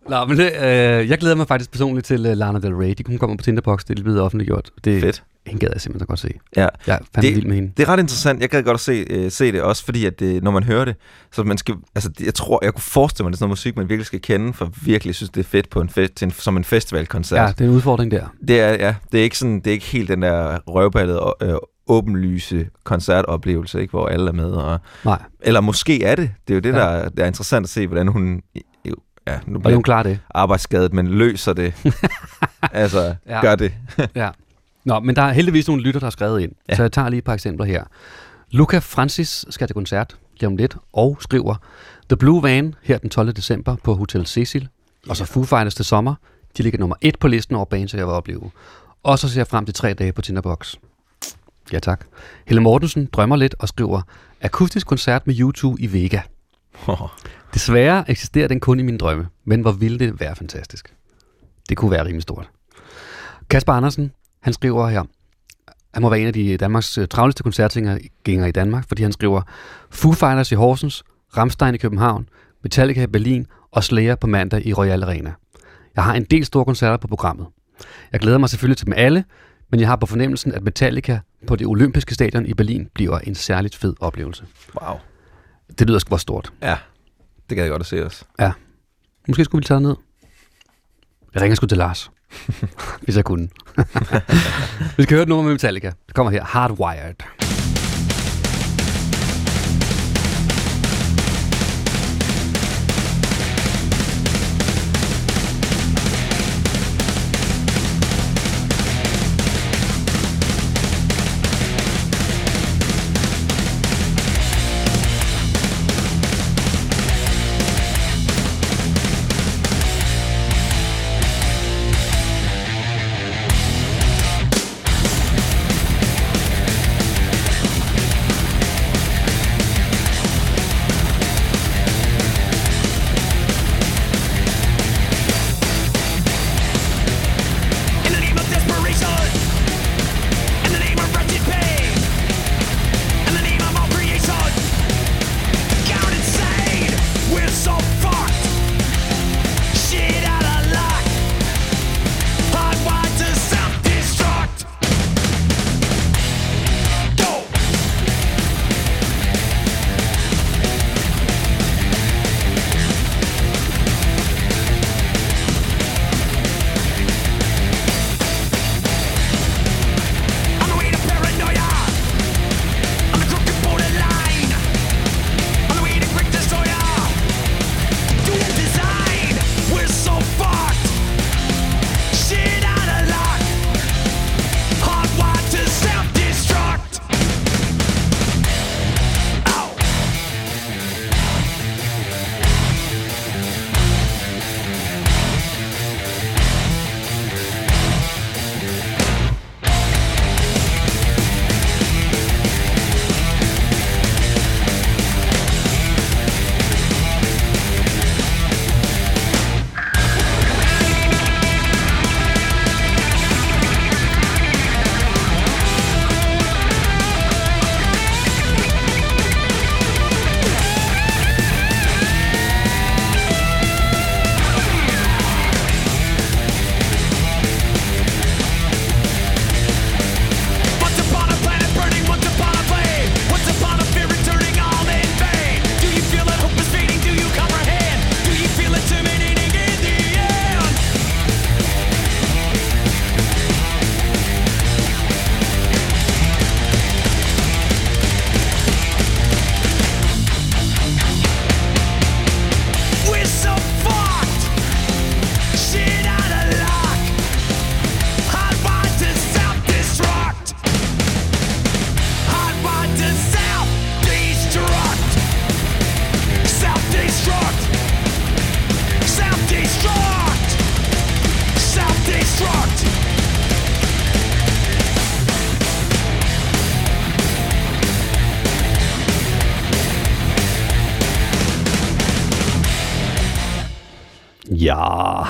Nå, men det, øh, jeg glæder mig faktisk personligt til uh, Lana Del Rey. De kommer på Tinderbox, det er blevet offentliggjort. Det, Fedt. Hende gad jeg simpelthen så godt se. Ja. Jeg er fandme Det- vild med hende. Det er ret interessant. Jeg gad godt at se, øh, se det også, fordi at det, når man hører det, så man skal, altså det- jeg tror, jeg kunne forestille mig, det er sådan noget musik, man virkelig skal kende, for virkelig synes, det er fedt på en fe- til en, som en festivalkoncert. Ja, det er en udfordring der. Det er, ja, det er ikke sådan, det er ikke helt den der røvballede, øh, åbenlyse koncertoplevelse, ikke, hvor alle er med. Og, Nej. eller måske er det. Det er jo det, Ja. der, der er interessant at se, hvordan hun, ja, nu bliver klarer det. arbejdsskadet, men løser det. altså, Ja. gør det. Ja. Nå, men der er heldigvis nogle lytter, der har skrevet ind. Ja. Så jeg tager lige et par eksempler her. Luca Francis skal til koncert lige om lidt og skriver The Blue Van her den 12. december på Hotel Cecil. Og så Foo Fighters til sommer. De ligger nummer et på listen over bands, jeg vil opleve. Og så ser jeg frem til tre dage på Tinderbox. Ja tak. Helle Mortensen drømmer lidt og skriver Akustisk koncert med U2 i Vega. Desværre eksisterer den kun i mine drømme, men hvor ville det være fantastisk. Det kunne være rimelig stort. Kasper Andersen, han skriver her, han må være en af de Danmarks øh, travleste koncertgængere i Danmark, fordi han skriver Foo Fighters i Horsens, Ramstein i København, Metallica i Berlin og Slayer på mandag i Royal Arena. Jeg har en del store koncerter på programmet. Jeg glæder mig selvfølgelig til dem alle, men jeg har på fornemmelsen, at Metallica på det olympiske stadion i Berlin bliver en særligt fed oplevelse. Wow. Det lyder sgu stort. Ja, det gad jeg godt at se os. Ja. Måske skulle vi tage ned. Jeg ringer sgu til Lars. hvis jeg kunne. vi skal høre et nummer med Metallica. Det kommer her. Hardwired.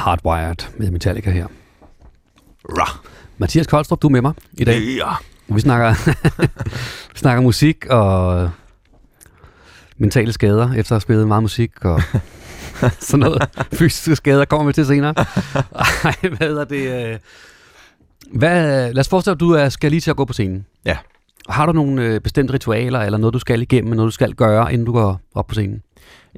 Hardwired med Metallica her. Rah. Mathias Koldstrup, du er med mig i dag. Ja. Vi snakker, vi snakker musik og mentale skader, efter at have spillet meget musik og sådan noget. Fysiske skader kommer vi til senere. Ej, hvad hedder det? øh, Hvad, lad os forestille dig, at du er, skal lige til at gå på scenen. Ja. Har du nogle øh, bestemte ritualer, eller noget, du skal igennem, noget, du skal gøre, inden du går op på scenen?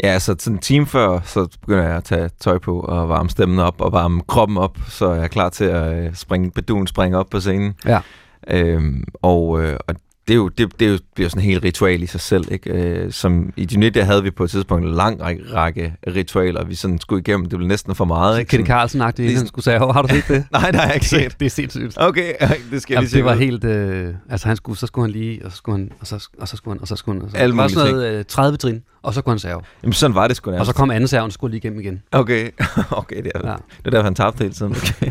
Ja, så sådan en time før, så begynder jeg at tage tøj på og varme stemmen op og varme kroppen op, så jeg er klar til at øh, springe, beduen springe op på scenen. Ja. Øhm, og, øh, og det er jo, det, det er jo, det er jo sådan en helt ritual i sig selv. Ikke? Øh, som I Dynit, der havde vi på et tidspunkt en lang række, ritualer, vi sådan skulle igennem. Det blev næsten for meget. Ikke? Sådan- Carlsen-agtigt, inden Lige- han skulle sige, har du set det? Nej, nej, jeg har ikke set. det er sindssygt. Okay, det skal jeg lige se. det var helt, øh, altså han skulle, så skulle han lige, og så skulle han, og så, og så skulle han, og så skulle han, og så, Alle det var sådan noget øh, 30 trin, og så kunne han serve. Jamen, sådan var det sgu Og nærmest. så kom anden serven, og skulle lige igennem igen. Okay, okay det, er, Ja. det er derfor, han tabte hele tiden. Okay.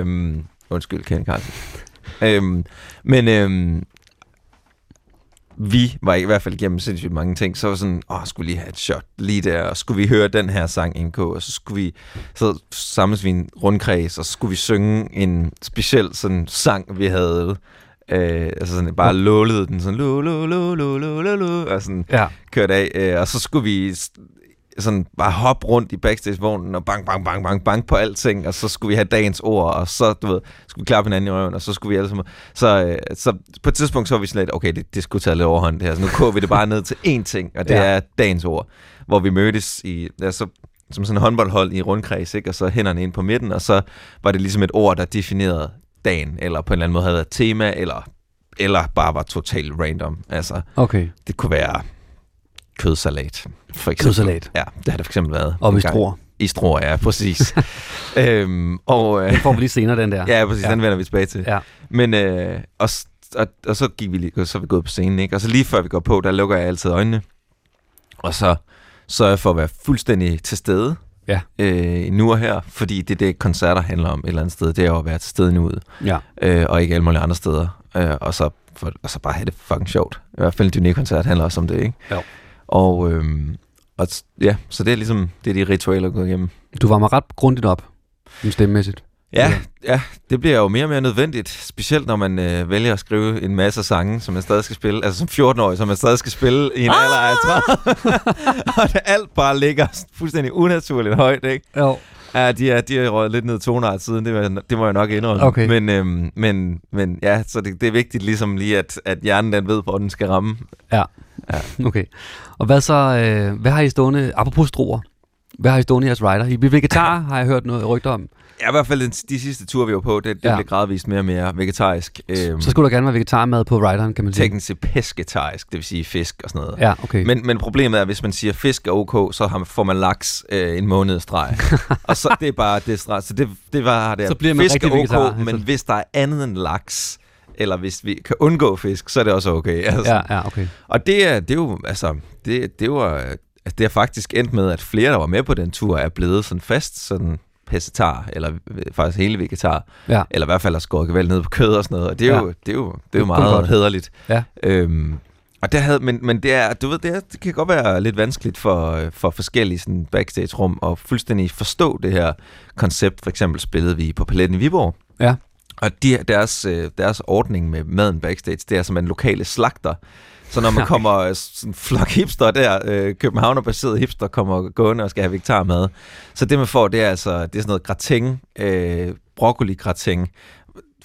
øhm, undskyld, Ken Carlsen. Øhm, men øhm, vi var i hvert fald igennem sindssygt mange ting. Så var sådan, åh, skulle lige have et shot lige der, og skulle vi høre den her sang NK, og så skulle vi, så samles vi en rundkreds, og så skulle vi synge en speciel sådan sang, vi havde, øh, altså sådan bare lålede den sådan, lo, lo, lo, lo, lo, lo, lo, og sådan, Ja. kørt af, øh, og så skulle vi sådan bare hoppe rundt i backstage-vognen og bang, bang, bang, bang, bang på alting, og så skulle vi have dagens ord, og så, du ved, skulle vi klappe hinanden i røven, og så skulle vi alle sammen... Så, øh, så på et tidspunkt så var vi sådan lidt, okay, det, det skulle tage lidt overhånd det her, så nu koger vi det bare ned til én ting, og det Ja. ja. er dagens ord, hvor vi mødtes i, altså, som sådan en håndboldhold i rundkreds, ikke? og så hænderne ind på midten, og så var det ligesom et ord, der definerede dagen, eller på en eller anden måde havde et tema, eller, eller bare var totalt random. Altså, Okay. det kunne være kødsalat, for eksempel. Kødsalat. Ja, det har det for eksempel været. Og hvis tror. I stror, ja, præcis. øhm, og, øh, Den får vi lige senere, den der. ja, præcis, Ja. den vender vi tilbage til. Ja. Men, øh, og, og, og, så gik vi lige, så er vi gået på scenen, ikke? Og så lige før vi går på, der lukker jeg altid øjnene. Og så sørger jeg for at være fuldstændig til stede. Ja. Øh, nu og her, fordi det er det, koncerter handler om et eller andet sted. Det er at være til stede nu Ja. øh, og ikke alle mulige andre steder. Øh, og, så, for, og så bare have det fucking sjovt. I hvert fald en Dyné-koncert handler også om det, ikke? Jo. Og, øhm, og ja, så det er ligesom, det er de ritualer, der går igennem. Du var mig ret grundigt op, stemmemæssigt. Ja, ja, det bliver jo mere og mere nødvendigt, specielt når man øh, vælger at skrive en masse sange, som man stadig skal spille, altså som 14-årig, som man stadig skal spille i en ah! alder af 30. og det alt bare ligger fuldstændig unaturligt højt, ikke? Jo. Ja, de er, de er røget lidt ned tonart siden, det, var, det må jeg nok indrømme. Okay. Men, øhm, men, men ja, så det, det er vigtigt ligesom lige, at, at hjernen den ved, hvor den skal ramme. Okay. Og hvad så, øh, hvad har I stående, apropos stroer, hvad har I stående i jeres rider? I bliver vegetar, har jeg hørt noget rygter om. Ja, i hvert fald den- de sidste ture, vi var på, det, det Ja. blev gradvist mere og mere vegetarisk. Øhm, Så skulle der gerne være vegetarmad på rideren, kan man sige. teknisk pesketarisk, det vil sige fisk og sådan noget. Ja, okay. Men, men problemet er, at hvis man siger fisk er ok, så har får man laks øh, en måned streg. og så det er bare det streg. Så det, det var det. Så bliver man fisk er vegetar, altså. men hvis der er andet end laks, eller hvis vi kan undgå fisk, så er det også okay. Altså. ja, ja, okay. Og det er, det er jo, altså, det, det var, altså, det har faktisk endt med, at flere, der var med på den tur, er blevet sådan fast sådan pescetar, eller øh, faktisk hele vegetar, Ja. eller i hvert fald har skåret gevaldt ned på kød og sådan noget, og det er Ja. jo, det er jo, det er Det jo meget godt. hederligt. Ja. Øhm, og der havde, men, men det er, du ved, det, er, det kan godt være lidt vanskeligt for, øh, for forskellige sådan backstage-rum at fuldstændig forstå det her koncept. For eksempel spillede vi på Paletten i Viborg. Ja. Og de, deres, øh, deres ordning med maden backstage, det er som en lokale slagter. Så når man kommer øh, sådan en flok hipster der, øh, københavnerbaseret hipster, kommer gående og skal have vegetarmad. Så det man får, det er altså det er sådan noget gratin, øh, broccoli gratin.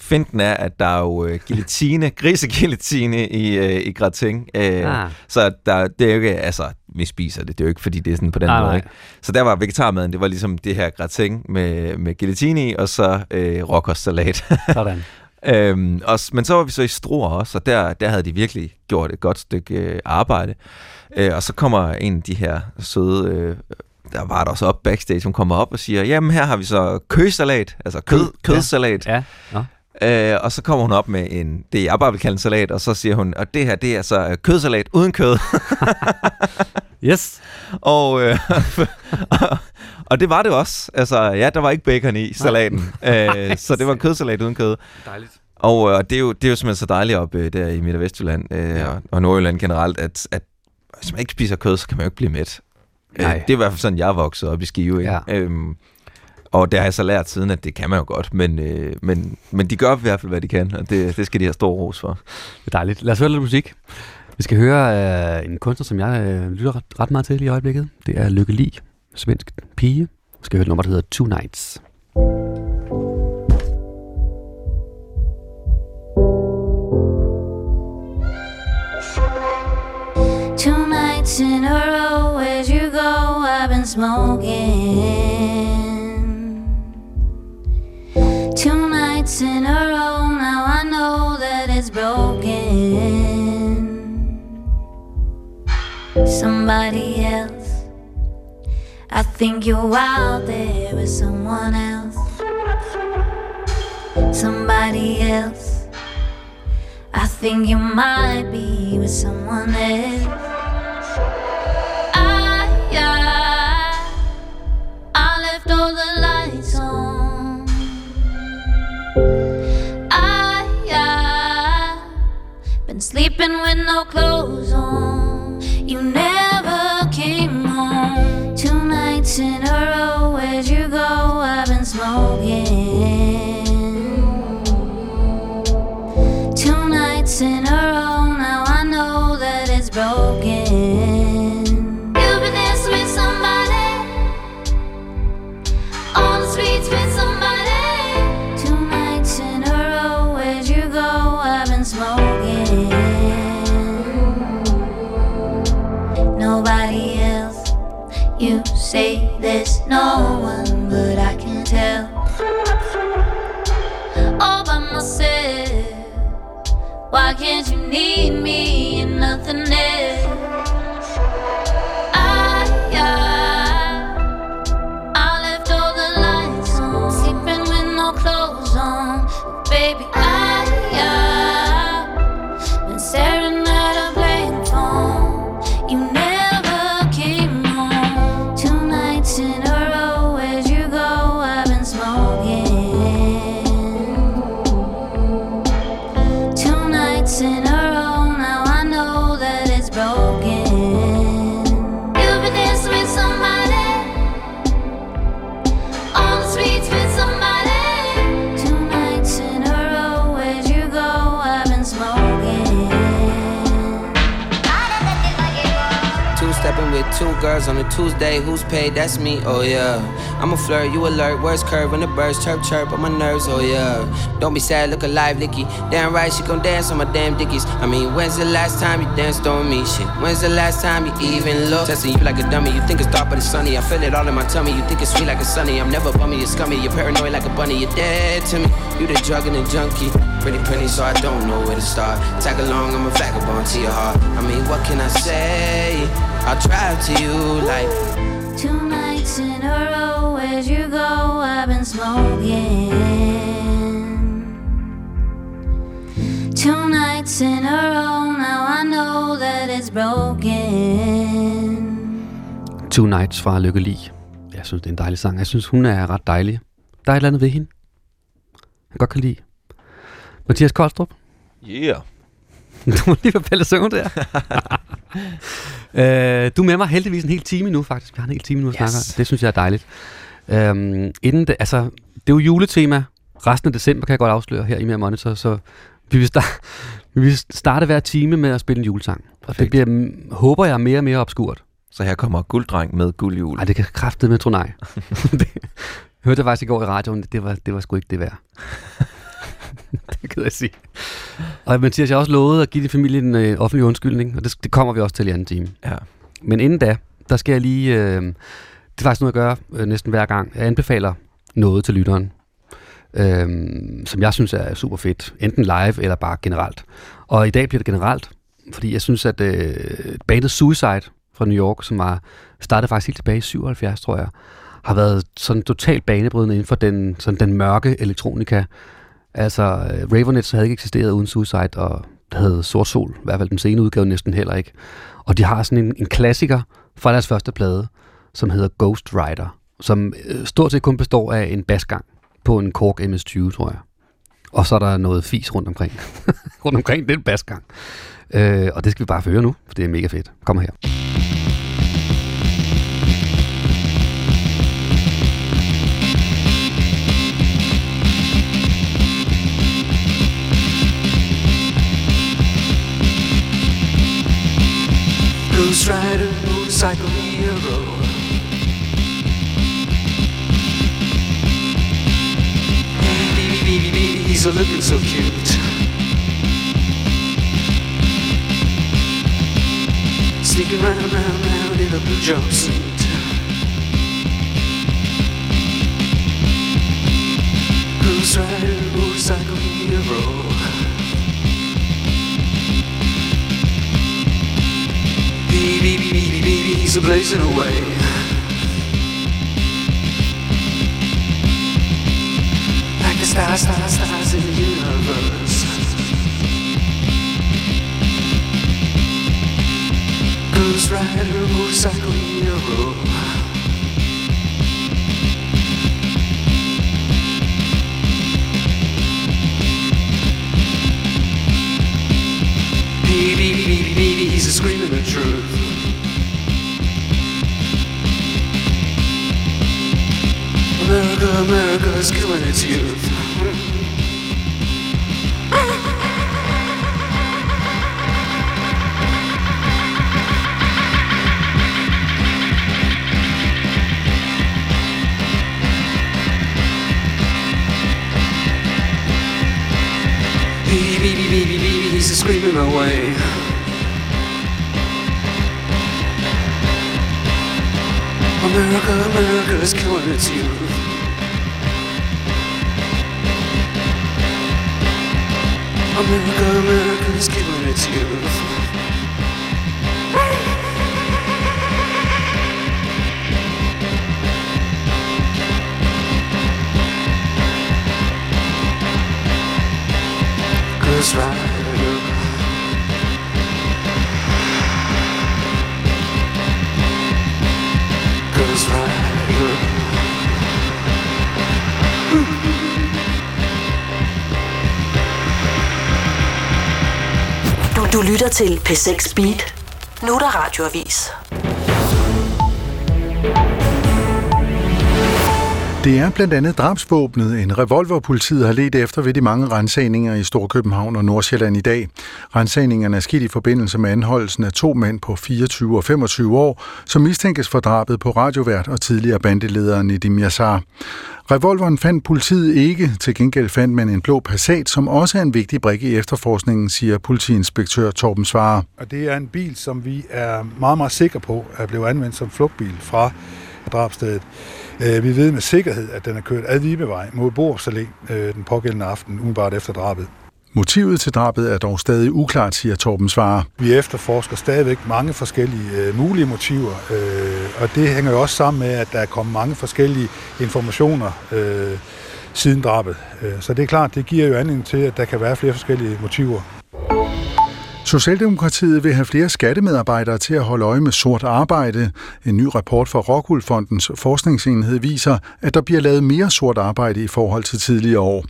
Finten er, at der er jo øh, gelatine, grisegelatine i, øh, i gratin. Øh, Ah. Så der, det er jo ikke, altså, vi spiser det, det er jo ikke, fordi det er sådan på den Nej, måde. nej. Ikke? Så der var vegetarmaden, det var ligesom det her gratin med, med gelatine i, og så øh, råkostsalat. Sådan. Øhm, og, men så var vi så i Struer også, og der, der havde de virkelig gjort et godt stykke øh, arbejde. Øh, og så kommer en af de her søde, øh, der var der også op backstage, hun kommer op og siger, jamen her har vi så kødsalat, altså kød, Kød, kødsalat. Ja. Nå. Øh, og så kommer hun op med en, det jeg bare vil kalde en salat, og så siger hun, og det her, det er så øh, kødsalat uden kød. Yes. og, øh, og, og det var det også. Altså, ja, der var ikke bacon i salaten. øh, så det var kødsalat uden kød. Dejligt. Og øh, det, er jo, det er jo simpelthen så dejligt op øh, der i Midt- og Vestjylland øh, Ja. og, og Nordjylland generelt, at, at hvis man ikke spiser kød, så kan man jo ikke blive mæt. Øh, Nej. det er i hvert fald sådan, jeg er vokset op i Skive. Ikke? Ja. Øhm, og det har jeg så lært siden, at det kan man jo godt, men, øh, men, men de gør i hvert fald, hvad de kan, og det, det skal de have stor ros for. Det er dejligt. Lad os høre lidt musik. Vi skal høre øh, en kunstner, som jeg øh, lytter ret, ret meget til i øjeblikket. Det er Lykke Li, svensk pige. Vi skal høre et nummer, der hedder Two Nights. Two nights in a row, where'd you go? I've been smoking. Two nights in a row, now I know that it's broken. Somebody else, I think you're out there with someone else. Somebody else. I think you might be with someone else. Ah, I, I, I left all the lights on. Ah, I, I, been sleeping with no clothes on. You never in a row, where'd you go? I've been smoking. Two nights in a row, now I know that it's broken. You've been dancing with somebody, on the streets with somebody. Two nights in a row, where'd you go? I've been smoking. Nobody else. You say no one, but I can tell. All by myself. Why can't you need me on a Tuesday. Who's paid? That's me. Oh yeah. I'm a flirt, you alert. Words curve when the birds chirp chirp on my nerves. Oh yeah. Don't be sad, look alive, Licky. Damn right, she gon' dance on my damn dickies. I mean, when's the last time you danced on me? Shit. When's the last time you even looked? Testing you like a dummy. You think it's dark, but it's sunny. I feel it all in my tummy. You think it's sweet like a sunny. I'm never bummy, you're scummy. You're paranoid like a bunny. You're dead to me. You the drug and the junkie. Pretty penny, so I don't know where to start. Tag along, I'm a vagabond to your heart. I mean, what can I say? I'll drive to you like. Two nights in a row, where'd you go? I've been smoking. Two nights in a row, now I know that it's broken. Two Nights fra Lykke Li. Jeg synes, det er en dejlig sang. Jeg synes, hun er ret dejlig. Der er et eller andet ved hende. Jeg godt kan lide. Mathias Koldstrup. Yeah. Du må lige pille synge der. øh, du er med mig heldigvis en hel time nu, faktisk. Vi har en hel time nu at Yes. snakke. Det synes jeg er dejligt. Øhm, inden det, altså, det er jo juletema. Resten af december kan jeg godt afsløre her i Mere Monitor, så vi vil, starte, vi vil starte hver time med at spille en julesang. Og det Perfekt. bliver, mm, håber jeg, mere og mere obskurt. Så her kommer gulddreng med guldhjul. Nej, det kan kraftet med tro nej. det, hørte jeg faktisk i går i radioen, det var, det var sgu ikke det værd. det kan jeg sige. Og Mathias, jeg har også lovet at give din familie en øh, offentlig undskyldning, og det, det kommer vi også til i anden time. Ja. Men inden da, der skal jeg lige... Øh, det er faktisk noget, jeg gør øh, næsten hver gang. Jeg anbefaler noget til lytteren, øh, som jeg synes er super fedt. Enten live eller bare generelt. Og i dag bliver det generelt, fordi jeg synes, at øh, bandet Suicide fra New York, som var startede faktisk helt tilbage i 77, tror jeg, har været sådan totalt banebrydende inden for den, sådan den mørke elektronika. Altså, øh, Ravenets havde ikke eksisteret uden Suicide, og det havde Sort Sol, i hvert fald den sene udgave næsten heller ikke. Og de har sådan en, en klassiker fra deres første plade, som hedder Ghost Rider, som øh, stort set kun består af en basgang på en Korg MS-20, tror jeg. Og så er der noget fis rundt omkring. rundt omkring den basgang. Øh, og det skal vi bare høre nu, for det er mega fedt. Kom her. Ghost rider, motorcycle hero. Baby, baby, baby, he's a looking so cute. Sneaking round, round, round in a blue jumpsuit. Ghost rider, motorcycle hero. BBBBBBBs are blazing away. Like the stars, stars, stars in the universe. Ghost Rider, motorcycle hero. BBBBBBs are screaming the truth. America, America is killing its youth. Baby, baby, baby, baby, he's a screaming away. America, America is killing its youth. America, America is killing its youth. Ghost Rider. Ghost Rider. Du, lytter til P6 Beat. Nu er der radioavis. Det er blandt andet drabsvåbnet, en revolver politiet har let efter ved de mange rensagninger i Storkøbenhavn og Nordsjælland i dag. Rensagningerne er sket i forbindelse med anholdelsen af to mænd på 24 og 25 år, som mistænkes for drabet på radiovært og tidligere bandeleder Nedim Yassar. Revolveren fandt politiet ikke, til gengæld fandt man en blå Passat, som også er en vigtig brik i efterforskningen, siger politiinspektør Torben Svare. Og det er en bil, som vi er meget, meget sikre på, er blevet anvendt som flugtbil fra drabstedet. Øh, vi ved med sikkerhed, at den er kørt ad Vibevej mod Borups Allé øh, den pågældende aften, umiddelbart efter drabet. Motivet til drabet er dog stadig uklart, siger Torben Svare. Vi efterforsker stadigvæk mange forskellige øh, mulige motiver, øh, og det hænger jo også sammen med, at der er kommet mange forskellige informationer øh, siden drabet. Øh, så det er klart, det giver jo anledning til, at der kan være flere forskellige motiver. Socialdemokratiet vil have flere skattemedarbejdere til at holde øje med sort arbejde. En ny rapport fra Rockwool forskningsenhed viser, at der bliver lavet mere sort arbejde i forhold til tidligere år.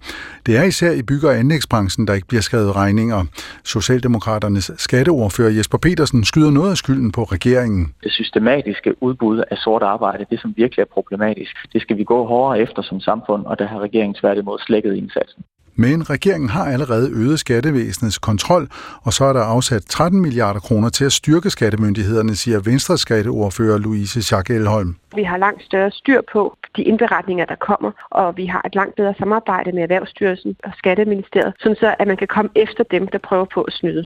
Det er især i bygge- og anlægsbranchen, der ikke bliver skrevet regninger. Socialdemokraternes skatteordfører Jesper Petersen skyder noget af skylden på regeringen. det systematiske udbud af sort arbejde, det som virkelig er problematisk. Det skal vi gå hårdere efter som samfund, og der har regeringen tværtimod slækket indsatsen. Men regeringen har allerede øget skattevæsenets kontrol, og så er der afsat 13 milliarder kroner til at styrke skattemyndighederne, siger Venstres skatteordfører Louise Schack Elholm. Vi har langt større styr på de indberetninger, der kommer, og vi har et langt bedre samarbejde med Erhvervsstyrelsen og Skatteministeriet, sådan så at man kan komme efter dem, der prøver på at snyde.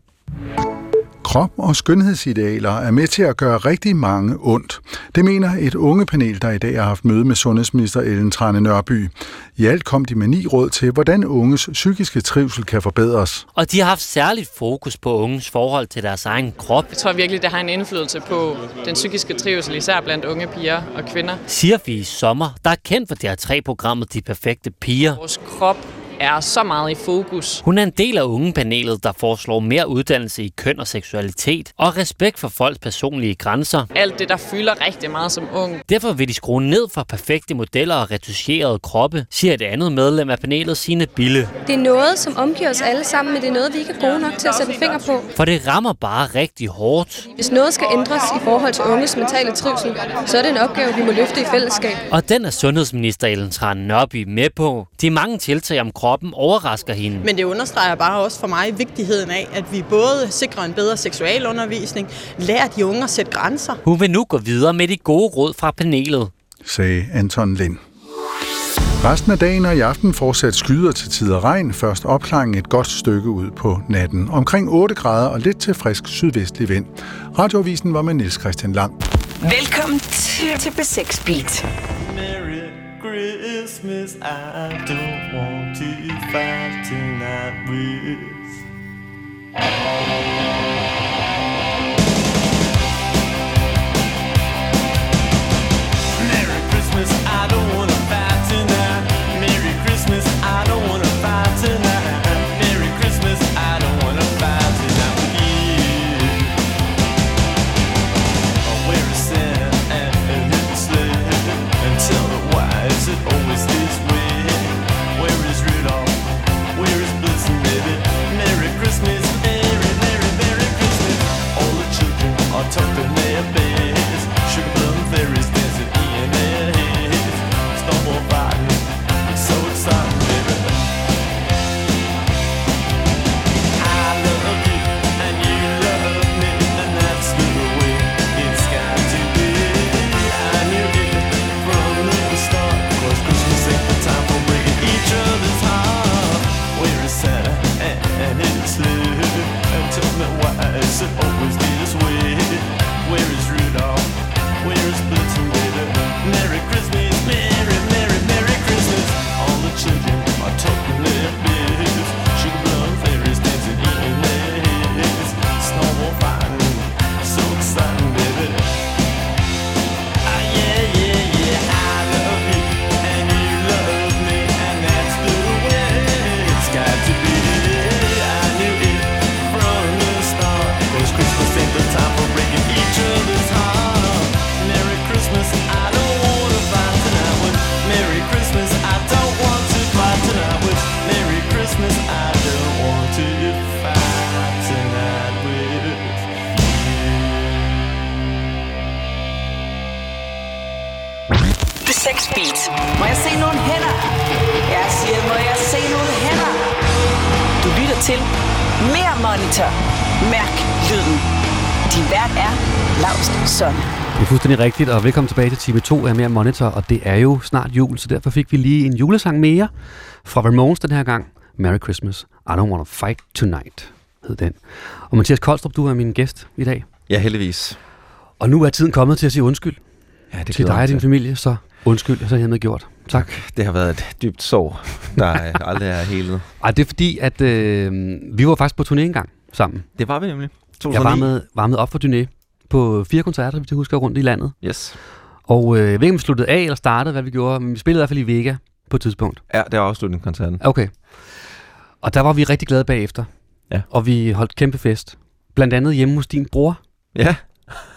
Krop- og skønhedsidealer er med til at gøre rigtig mange ondt. Det mener et ungepanel, der i dag har haft møde med sundhedsminister Ellen Trane Nørby. I alt kom de med ni råd til, hvordan unges psykiske trivsel kan forbedres. Og de har haft særligt fokus på unges forhold til deres egen krop, Jeg tror virkelig, det har en indflydelse på den psykiske trivsel, især blandt unge piger og kvinder. siger Fie Sommer, der er kendt for DR3-programmet De Perfekte Piger. Vores krop er så meget i fokus. Hun er en del af ungepanelet, der foreslår mere uddannelse i køn og seksualitet og respekt for folks personlige grænser. Alt det, der fylder rigtig meget som ung. Derfor vil de skrue ned for perfekte modeller og retuscherede kroppe, siger et andet medlem af panelet, Signe Bille. Det er noget, som omgiver os alle sammen, men det er noget, vi ikke er gode nok til at sætte finger på. For det rammer bare rigtig hårdt. Hvis noget skal ændres i forhold til unges mentale trivsel, så er det en opgave, vi må løfte i fællesskab. Og den er sundhedsminister Ellen Trane Nørby med på. De mange tiltag om krop kroppen overrasker hende. Men det understreger bare også for mig vigtigheden af, at vi både sikrer en bedre seksualundervisning, lærer de unge at sætte grænser. Hun vil nu gå videre med de gode råd fra panelet. sagde Anton Lind. Resten af dagen og i aften fortsat skyder til tider regn, først opklaringen et godt stykke ud på natten. Omkring 8 grader og lidt til frisk sydvestlig vind. Radioavisen var med Niels Christian Lang. Velkommen til, til B6 Beat. Merry Christmas, I don't want to fight tonight with. Oh. B6 Beat. Må jeg se nogle hænder? Jeg siger, må jeg se nogle hænder? Du lytter til Mere Monitor. Mærk lyden. Din vært er Lars Sonne. Det er fuldstændig rigtigt, og velkommen tilbage til time 2 af Mere Monitor, og det er jo snart jul, så derfor fik vi lige en julesang mere fra Ramones den her gang. Merry Christmas, I Don't Wanna Fight Tonight, hed den. Og Mathias Koldstrup, du er min gæst i dag. Ja, heldigvis. Og nu er tiden kommet til at sige undskyld. Ja, det til dig og din familie, så undskyld, så jeg gjort. Tak. Det har været et dybt sår, der aldrig er helet. Ej, det er fordi, at øh, vi var faktisk på turné engang sammen. Det var vi nemlig. Jeg 2009. varmede, varmede op for turné på fire koncerter, hvis jeg husker, rundt i landet. Yes. Og øh, jeg ved ikke, om vi sluttede af eller startede, hvad vi gjorde, men vi spillede i hvert fald i Vega på et tidspunkt. Ja, det var afslutningskoncerten. Okay. Og der var vi rigtig glade bagefter. Ja. Og vi holdt kæmpe fest. Blandt andet hjemme hos din bror. Ja.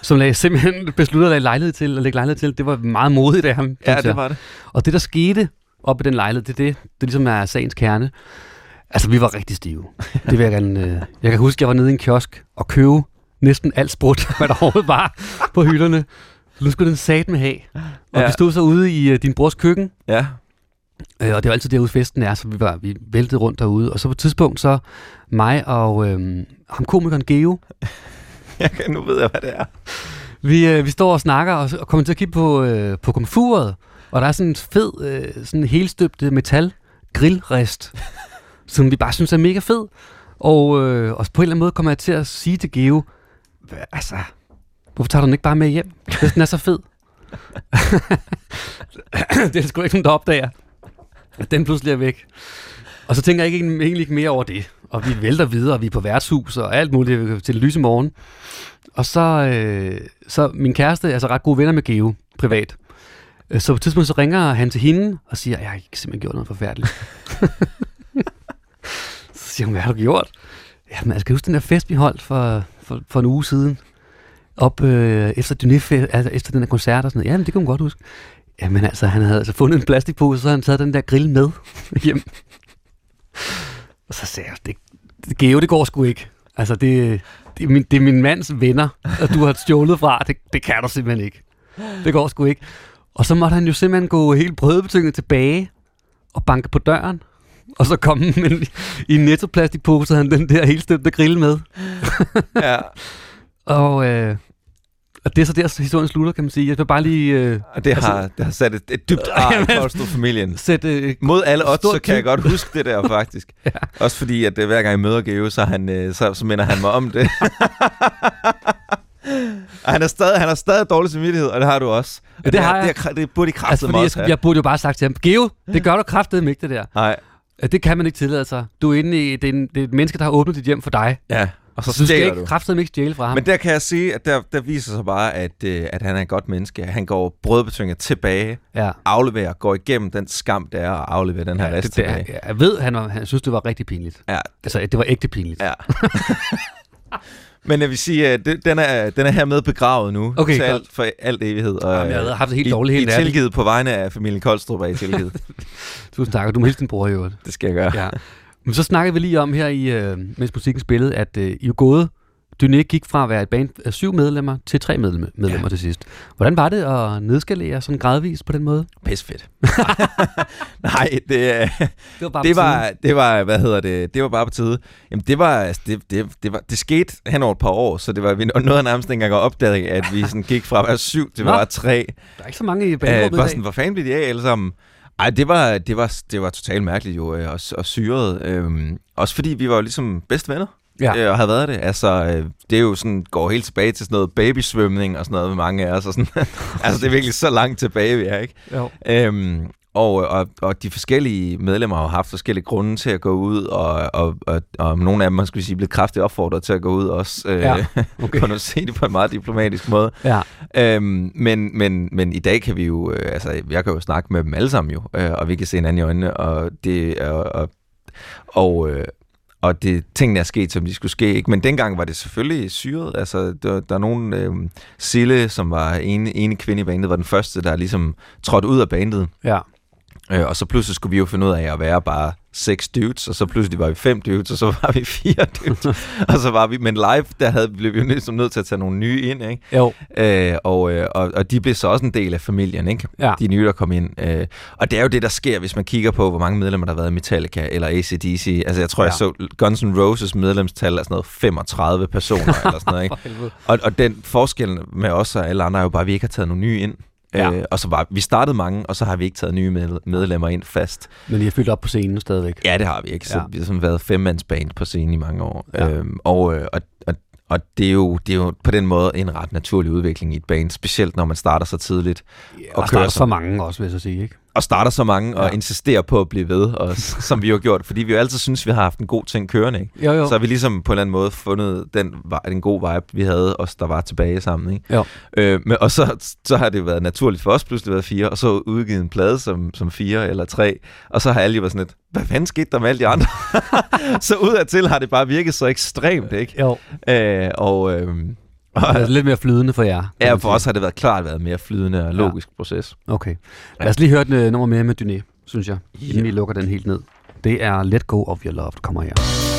Som lagde, simpelthen besluttede at lage lejlighed til, at lægge lejlighed til. Det var meget modigt af ham. Ja, det var det. Og det, der skete op i den lejlighed, det er det, det ligesom er sagens kerne. Altså, vi var rigtig stive. Det vil jeg gerne... Øh, jeg kan huske, jeg var nede i en kiosk og købe næsten alt sprut, hvad der overhovedet var på hylderne. Nu skulle den sat med have. Og ja. vi stod så ude i øh, din brors køkken. Ja. Øh, og det var altid derude festen er, så vi, var, vi væltede rundt derude. Og så på et tidspunkt, så mig og øh, ham komikeren Geo, jeg kan, nu ved jeg, hvad det er. vi, øh, vi står og snakker og, og kommer til at kigge på, øh, på komfuret. Og der er sådan en fed, øh, sådan en helstøbt øh, metal grillrest, som vi bare synes er mega fed. Og, øh, og på en eller anden måde kommer jeg til at sige til Geo, altså, hvorfor tager du den ikke bare med hjem? Hvis den er så fed. det er sgu ikke nogen, der opdager, at den pludselig er væk. Og så tænker jeg ikke, egentlig ikke mere over det. Og vi vælter videre, og vi er på værtshus og alt muligt øh, til lyse morgen. Og så, øh, så min kæreste er altså ret gode venner med Geo privat. Øh, så på et tidspunkt så ringer han til hende og siger, jeg har simpelthen gjort noget forfærdeligt. så siger hun, hvad har du gjort? Jamen, altså, kan du huske den der fest, vi holdt for, for, for en uge siden? Op øh, efter, Dynef, altså, efter den der koncert og sådan noget. Jamen, det kan hun godt huske. Jamen altså, han havde altså fundet en plastikpose, så havde han taget den der grill med hjem. Og så sagde jeg, det Geo, det går sgu ikke. Altså, det, det, er min, det er min mands venner, og du har stjålet fra. Det, det kan du simpelthen ikke. Det går sgu ikke. Og så måtte han jo simpelthen gå helt brødbetynget tilbage og banke på døren og så kom han med, i en nettoplastikpose, han den der helt stemte grill med. ja. og, øh, og det er så der, historien slutter, kan man sige. Jeg vil bare lige... Øh, Og det har, det har sat et, et dybt ar i Koldstrup-familien. Sæt, øh, Mod alle odds, så kan jeg godt huske det der, faktisk. ja. Også fordi, at øh, hver gang jeg møder Geo, så, er han, øh, så, så minder han mig om det. og han er, stadig, han har stadig dårlig samvittighed, og det har du også. Og Ja, det har jeg. Det, er, det, det burde i kraftet altså, fordi også jeg, jeg burde jo bare have sagt til ham, Geo, det gør du kraftedeme ikke, det der. Nej. Det kan man ikke tillade sig. Du er inde i, det er, en, det er et menneske, der har åbnet dit hjem for dig. Ja, og så du skal ikke kraftedeme ikke stjæle fra ham. Men der kan jeg sige, at der, der viser sig bare, at, øh, at han er et godt menneske. Han går brødbetynget tilbage, Ja. afleverer, går igennem den skam, det er at aflevere den her Ja, rest det, det, tilbage. jeg, jeg ved, han, var, han synes, det var rigtig pinligt. Ja. Altså, det var ægte pinligt. Ja. Men jeg vil sige, at det- den er, den er hermed begravet nu. Okay, til alt, for alt evighed. Og, Jamen, jeg havde haft det helt I- dårligt, helt I tilgivet på vegne af familien Koldstrup er I tilgivet. Tusind tak, og du må hilse din bror i øvrigt. Det skal jeg gøre. Ja. Men så snakkede vi lige om her, i, øh, mens musikken spillede, at øh, I jo gået. Dyné gik fra at være et band af syv medlemmer til tre medlemmer, medlemmer ja. til sidst. Hvordan var det at nedskalere sådan gradvist på den måde? Pis fedt. Nej, det, øh, Det var bare det var, det var, hvad hedder det, det var bare på tide. Jamen det var, altså, det, det, det, var, det skete hen over et par år, så det var, vi nåede nærmest ikke engang at opdage, at vi sådan gik fra at være syv til at være tre. Der er ikke så mange i Øh, bandrummet i dag. sådan, hvor fanden blev de af alle sammen? Ej, det var, det var, det var totalt mærkeligt jo, øh, og, og syret. Øhm, også fordi vi var jo ligesom bedste venner. Ja. Øh, og havde været det. Altså, øh, det er jo sådan, går helt tilbage til sådan noget babysvømning og sådan noget med mange af os. Og sådan. altså, det er virkelig så langt tilbage, vi er, ikke? Jo. Øhm, og, og, og de forskellige medlemmer har haft forskellige grunde til at gå ud, og, og, og, og nogle af dem har sige, blevet kraftigt opfordret til at gå ud også. Øh, Ja, okay. for at se det på en meget diplomatisk måde. Ja. Øhm, men, men, men i dag kan vi jo, øh, altså jeg kan jo snakke med dem alle sammen jo, øh, og vi kan se hinanden i øjnene, og det og, og, og, øh, og det, tingene er sket, som de skulle ske. Ikke? Men dengang var det selvfølgelig syret. Altså, der, der er nogen... Øh, Sille, som var ene, ene kvinde i bandet, var den første, der ligesom trådte ud af bandet. Ja. Øh, og så pludselig skulle vi jo finde ud af at være bare seks dudes, og så pludselig var vi fem dudes, og så var vi fire dudes. og så var vi, men live, der havde, blev vi jo ligesom nødt til at tage nogle nye ind, ikke? Jo. Øh, og, øh, og, og de blev så også en del af familien, ikke? Ja. De nye, der kom ind. Øh, og det er jo det, der sker, hvis man kigger på, hvor mange medlemmer, der har været i Metallica eller ACDC. Altså, jeg tror, ja. jeg så Guns N' Roses medlemstal er sådan noget 35 personer, eller sådan noget, ikke? Og, og den forskel med os og alle andre er jo bare, at vi ikke har taget nogle nye ind. Ja. Øh, og så var, vi startede mange, og så har vi ikke taget nye med, medlemmer ind fast. Men I har fyldt op på scenen stadigvæk. Ja, det har vi ikke. Så Ja. vi har sådan været femmandsband på scenen i mange år. Ja. Øhm, og, øh, og, og, og det, er jo, det er jo på den måde en ret naturlig udvikling i et band, specielt når man starter så tidligt. Og starter så mange også, vil jeg så sige, ikke? Og starter så mange, ja. Ja. og insisterer på at blive ved, og, som vi har gjort, fordi vi jo altid synes, vi har haft en god ting kørende. Ikke? Jo, jo. Så har vi ligesom på en eller anden måde fundet den, den gode vibe, vi havde, os der var tilbage sammen. Ikke? Jo. Øh, men, og så, så har det været naturligt for os pludselig været fire, og så udgivet en plade som, som fire eller tre, og så har alle jo været sådan lidt, hvad fanden skete der med alle de andre? så udadtil har det bare virket så ekstremt, ikke? Jo. Øh, og, øh, Det er lidt mere flydende for jer. ja, for os har det været klart været mere flydende og logisk ja. proces. Okay. Lad os lige høre et øh, nummer mere med Dyné, synes jeg, inden vi lukker den helt ned. Det er Let Go of Your Love, der kommer her.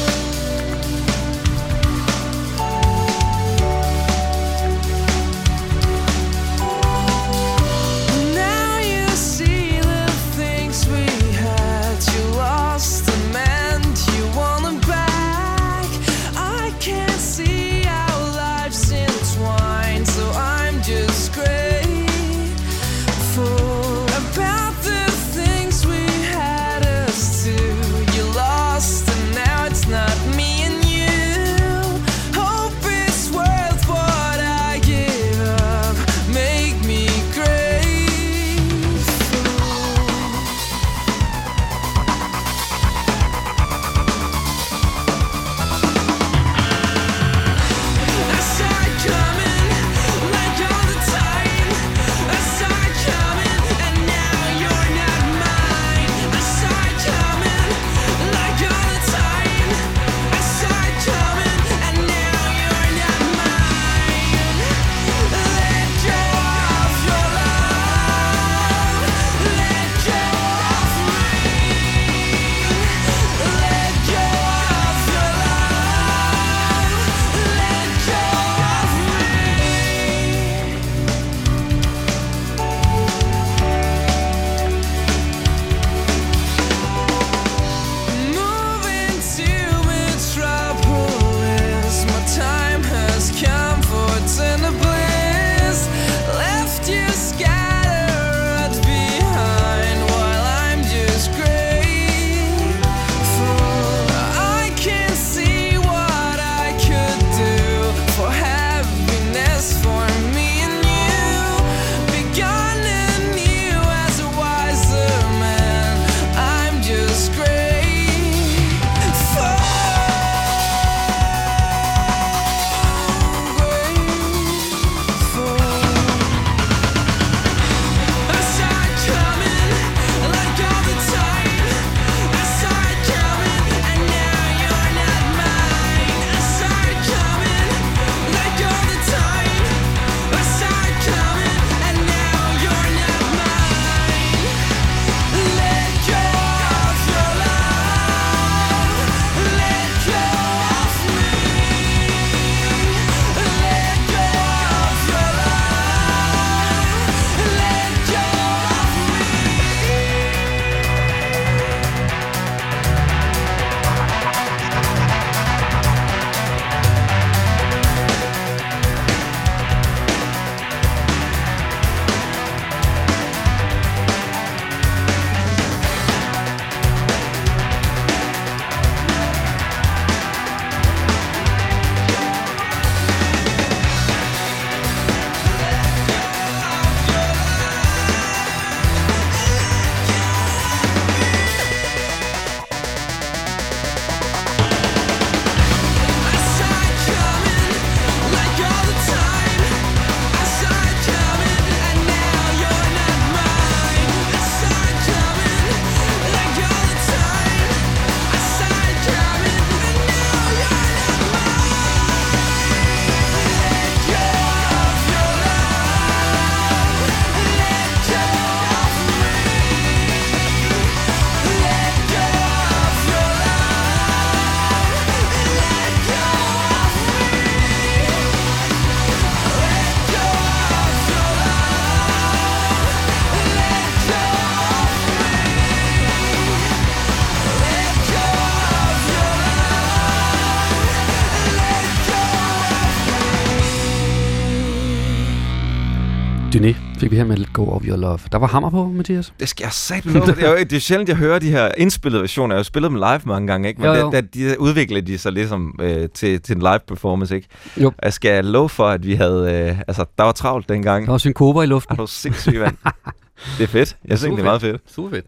Fik vi her med Let Go of Your Love. Der var hammer på, Mathias. Det skal jeg sagt love. det, er jo, det er sjældent, jeg hører de her indspillede versioner. Jeg har jo spillet dem live mange gange, ikke? Men Jo, jo. Da, da, de udvikler de sig ligesom øh, til, til en live performance, ikke? Jo. Jeg skal love for, at vi havde... Øh, altså, der var travlt dengang. Der var synkoper i luften. Er du sindssygt, mand? det er fedt. Jeg synes, det er meget fedt. Super fedt.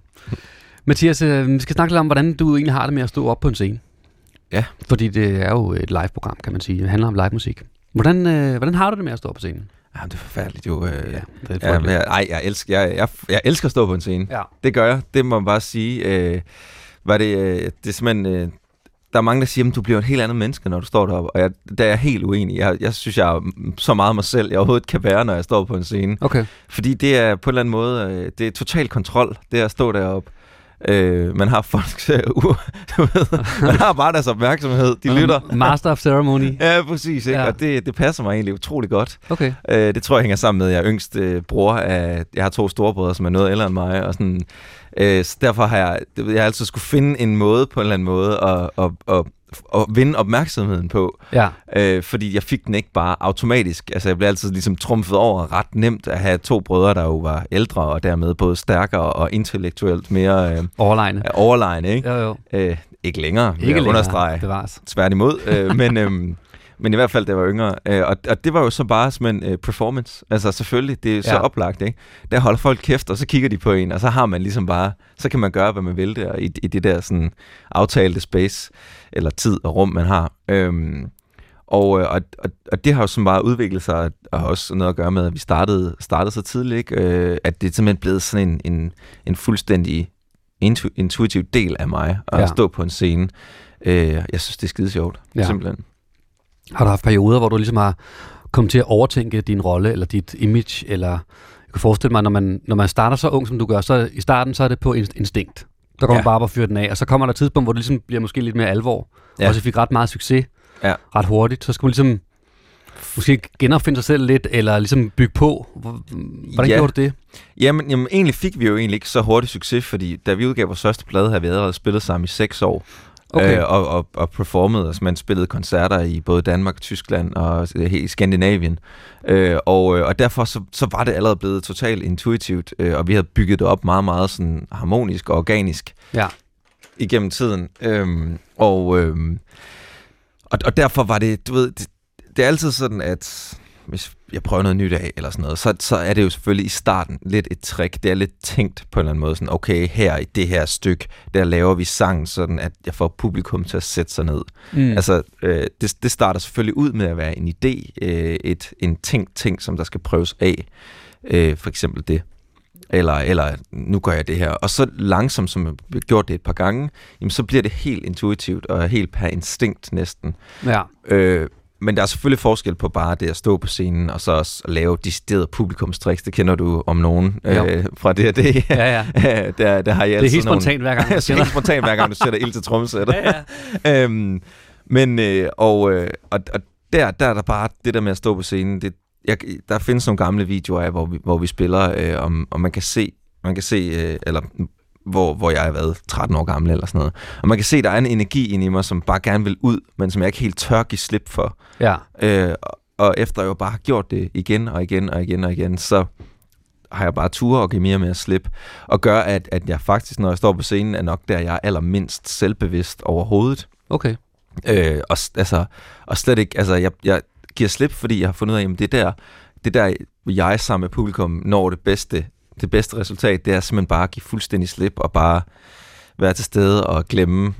Mathias, øh, vi skal snakke lidt om, hvordan du egentlig har det med at stå op på en scene. Ja. Fordi det er jo et live-program, kan man sige. Det handler om live musik. Hvordan, øh, hvordan har du det med at stå på scenen? Ja, det er forfærdeligt jo. Øh, Ja, det er ja, jeg, ej, jeg elsker, jeg, jeg, jeg elsker at stå på en scene. Ja. Det gør jeg. Det må man bare sige. Øh, var det, øh, det er simpelthen... Øh, der er mange, der siger, at du bliver et helt andet menneske, når du står deroppe. Og jeg, der er jeg helt uenig. Jeg, jeg synes, jeg er så meget mig selv, jeg overhovedet kan være, når jeg står på en scene. Okay. Fordi det er på en eller anden måde, øh, det er total kontrol, det er at stå deroppe. Øh, man har folks, øh, u- du ved, man har bare deres opmærksomhed, de lytter. Master of ceremony. Ja, præcis. Ikke? Ja. Og det, det passer mig egentlig utrolig godt. Okay. Øh, det tror jeg hænger sammen med, at jeg er yngst øh, bror af... Jeg har to storebrødre, som er noget ældre end mig. Og sådan, øh, så derfor har jeg, jeg har altid skulle finde en måde på en eller anden måde at, at, at, at vinde opmærksomheden på. Ja. Øh, fordi jeg fik den ikke bare automatisk. Altså jeg blev altid ligesom trumfet over ret nemt at have to brødre, der jo var ældre og dermed både stærkere og intellektuelt mere øh, Overlegne. overlegne. Ikke? Jo, jo. Øh, ikke længere, Ikke længere, understrege. bevares. Tværtimod. øh, men, øhm, men i hvert fald, da jeg var yngre. Øh, og, og det var jo så bare som en øh, performance. Altså selvfølgelig, det er så Ja. oplagt, ikke? Der holder folk kæft, og så kigger de på en, og så har man ligesom bare, så kan man gøre, hvad man vil der, i, i det der sådan aftalte space, eller tid og rum, man har. Øhm, og, øh, og, og, og det har jo sådan bare udviklet sig, og har også noget at gøre med, at vi startede, startede så tidligt, ikke? Øh, at det er simpelthen blevet sådan en, en, en fuldstændig intu, intuitiv del af mig, at Ja. stå på en scene. Øh, jeg synes, det er skide sjovt, ja. simpelthen. Har du haft perioder, hvor du ligesom har kommet til at overtænke din rolle, eller dit image, eller jeg kan forestille mig, når man, når man starter så ung, som du gør, så i starten, så er det på inst- instinkt. Der går ja. Man bare op og fyrer den af, og så kommer der et tidspunkt, hvor det ligesom bliver måske lidt mere alvor. Ja. Og så fik ret meget succes Ja. ret hurtigt. Så skal man ligesom måske genopfinde sig selv lidt, eller ligesom bygge på. Hvor- Hvordan Ja. gjorde du det? Jamen, jamen, egentlig fik vi jo egentlig ikke så hurtigt succes, fordi da vi udgav vores første plade, havde vi allerede spillet sammen i seks år. Okay. Øh, og, og, og performet, altså man spillede koncerter i både Danmark Tyskland og i Skandinavien. Øh, og, øh, og derfor så, så var det allerede blevet totalt intuitivt, øh, og vi havde bygget det op meget, meget sådan harmonisk og organisk Ja. igennem tiden. Øhm, og, øhm, og, og derfor var det, du ved, det, det er altid sådan, at hvis jeg prøver noget nyt af, eller sådan noget, så, så er det jo selvfølgelig i starten lidt et trick. Det er lidt tænkt på en eller anden måde, sådan, okay, her i det her stykke, der laver vi sangen sådan, at jeg får publikum til at sætte sig ned. Mm. Altså, øh, det, det starter selvfølgelig ud med at være en idé, øh, et, en tænkt ting, som der skal prøves af. Øh, for eksempel det. Eller, eller nu gør jeg det her. Og så langsomt, som jeg har gjort det et par gange, jamen, så bliver det helt intuitivt og helt per instinkt næsten. Ja. Øh, men der er selvfølgelig forskel på bare det at stå på scenen, og så også at lave decideret publikumstricks. Det kender du om nogen Jo. øh, fra det og det. Ja, ja. der, der har jeg Det er helt nogle- spontant hver gang, du det er siger helt spontant hver gang, du sætter ild til trommesættet. Ja, ja. øhm, men, øh, og, øh, og, og der, der er der bare det der med at stå på scenen. Det, jeg, der findes nogle gamle videoer af, hvor vi, hvor vi spiller, øh, om, og man kan se, man kan se øh, eller hvor, hvor jeg har været 13 år gammel eller sådan noget. Og man kan se, der er en energi inde i mig, som bare gerne vil ud, men som jeg ikke helt tør give slip for. Ja. Øh, og- og efter jeg jo bare har gjort det igen og igen og igen og igen, så har jeg bare tur og give mere og mere slip. Og gør, at, at jeg faktisk, når jeg står på scenen, er nok der, jeg er allermindst selvbevidst overhovedet. Okay. Øh, og, altså, og slet ikke, altså jeg, jeg giver slip, fordi jeg har fundet ud af, at det der, det der jeg sammen med publikum når det bedste, det bedste resultat, det er simpelthen bare at give fuldstændig slip og bare være til stede og glemme,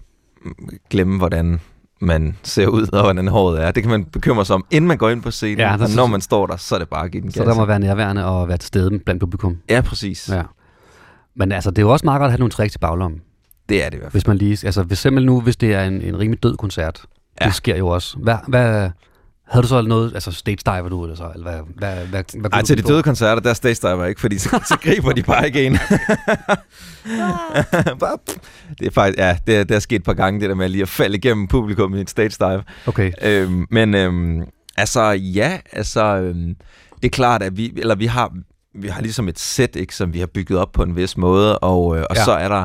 glemme hvordan man ser ud og hvordan håret er. Det kan man bekymre sig om, inden man går ind på scenen, Ja, og når man står der, så er det bare at give den Så der må være nærværende og være til stede blandt publikum. Ja, præcis. Ja. Men altså, det er jo også meget godt at have nogle tricks i baglommen. Det er det i hvert fald. Hvis man lige, altså hvis simpelthen nu, hvis det er en, en rimelig død koncert, ja. det sker jo også. Hvad, hvad, havde du så noget, altså stage diver du, eller så, eller hvad, hvad, hvad, hvad, Ej, til du de døde koncerter, der er stage diver ikke, fordi så, så griber de bare ikke en. Bare- det er faktisk, ja, det, er- det er sket et par gange, det der med lige at falde igennem publikum i et stage dive. Okay. Øhm, men øhm, altså, ja, altså, øhm, det er klart, at vi, eller vi har, vi har ligesom et sæt, ikke, som vi har bygget op på en vis måde, og, øh, og Ja. så er der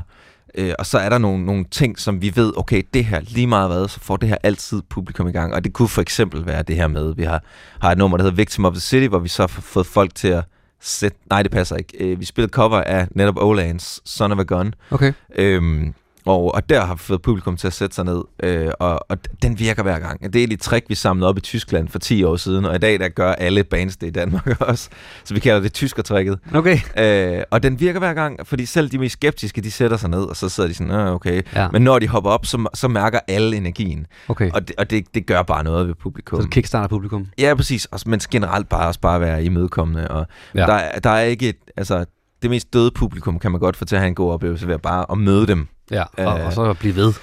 Øh, og så er der nogle, nogle ting, som vi ved, okay, det her lige meget hvad, så får det her altid publikum i gang. Og det kunne for eksempel være det her med, vi har, har et nummer, der hedder Victim of the City, hvor vi så har fået folk til at sæt... Nej, det passer ikke. Øh, vi spillede cover af netop Olands Son of a Gun. Okay. Øhm, og, og der har fået publikum til at sætte sig ned, øh, og, og den virker hver gang. Det er et trick, vi samlede op i Tyskland for 10 år siden, og i dag der gør alle bands det i Danmark også. Så vi kalder det tyskertrækket. Okay. Øh, og den virker hver gang, fordi selv de mest skeptiske, de sætter sig ned, og så sidder de sådan, øh, okay. Ja. Men når de hopper op, så, så mærker alle energien. Okay. Og, det, og det, det gør bare noget ved publikum. Så kickstarter publikum. Ja, præcis. Og, men generelt bare også bare være imødekommende. Og Ja. der, er- der er ikke et, altså, det mest døde publikum kan man godt få til at have en god oplevelse ved at bare at møde dem. Ja, og, og så blive ved.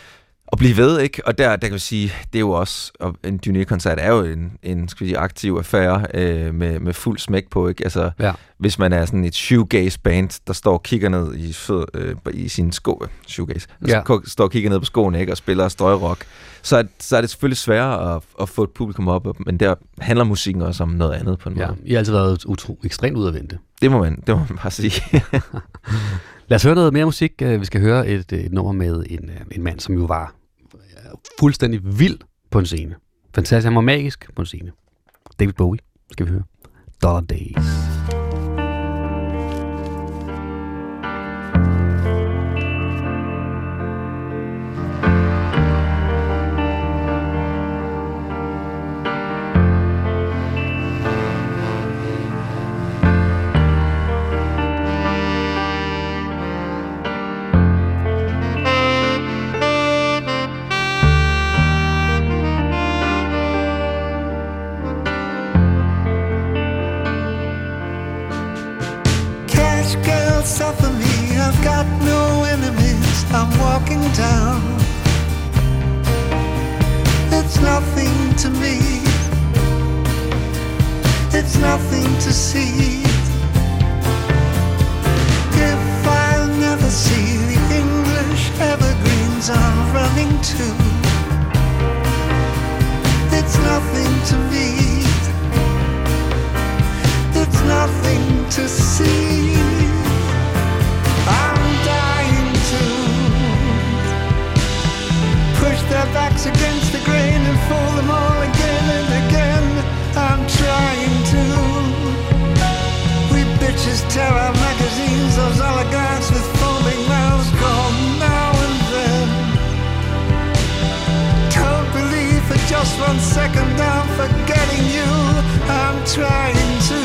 Og blive ved, ikke? Og der, der kan vi sige, det er jo også, og en Dyné-koncert er jo en, en skal vi sige, aktiv affære øh, med, med fuld smæk på, ikke? Altså, Ja. hvis man er sådan et shoegaze-band, der står og kigger ned i, fød, øh, i sine sko, shoegaze, Ja. ja. står og kigger ned på skoene, ikke? Og spiller strøgrock, så, er- så er det selvfølgelig sværere at, at få et publikum op, men der handler musikken også om noget andet på en Ja, måde. I har altid været utro, ekstremt udadvendte. Det må man, det må man bare sige. Lad os høre noget mere musik. Øh, vi skal høre et, øh, et nummer med en, øh, en mand, som jo var fuldstændig vild på en scene. Fantastisk. Han var magisk på en scene. David Bowie skal vi høre. Dollar Days. Walking down. It's nothing to me. It's nothing to see. If I'll never see the English evergreens I'm running to, it's nothing to me. It's nothing to see. Their backs against the grain and fool them all again and again. I'm trying to. We bitches tear our magazines, those oligarchs with foaming mouths call now and then. Don't believe for just one second I'm forgetting you. I'm trying to.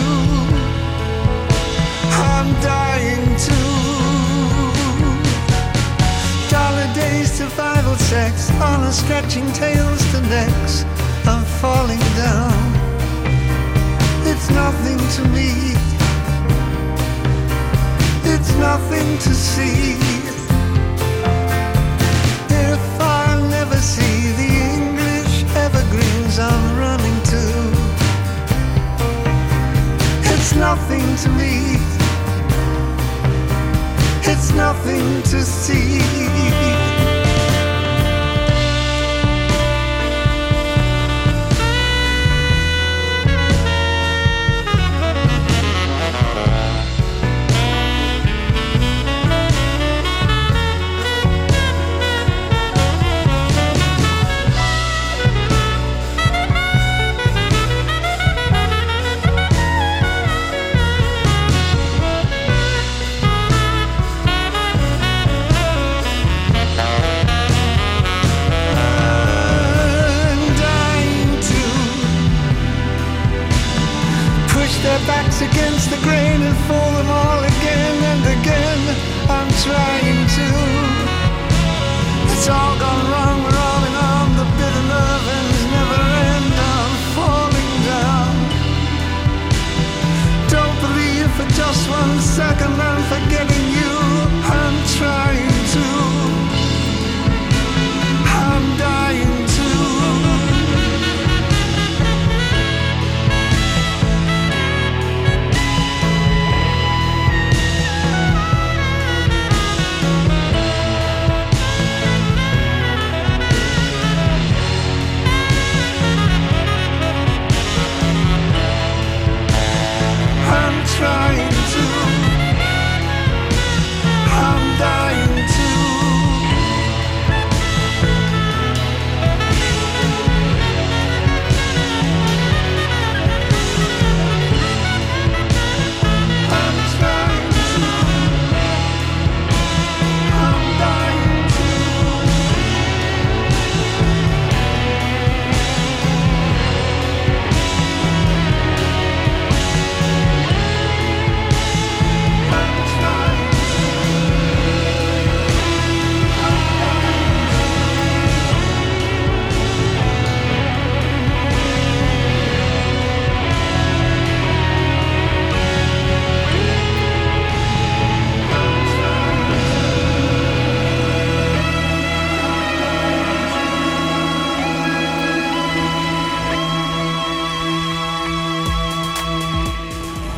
I'm dying to. Dollar days, survival sex, honor stretching tails to necks. I'm falling down. It's nothing to me. It's nothing to see. If I'll never see the English evergreens I'm running to, it's nothing to me. It's nothing to see.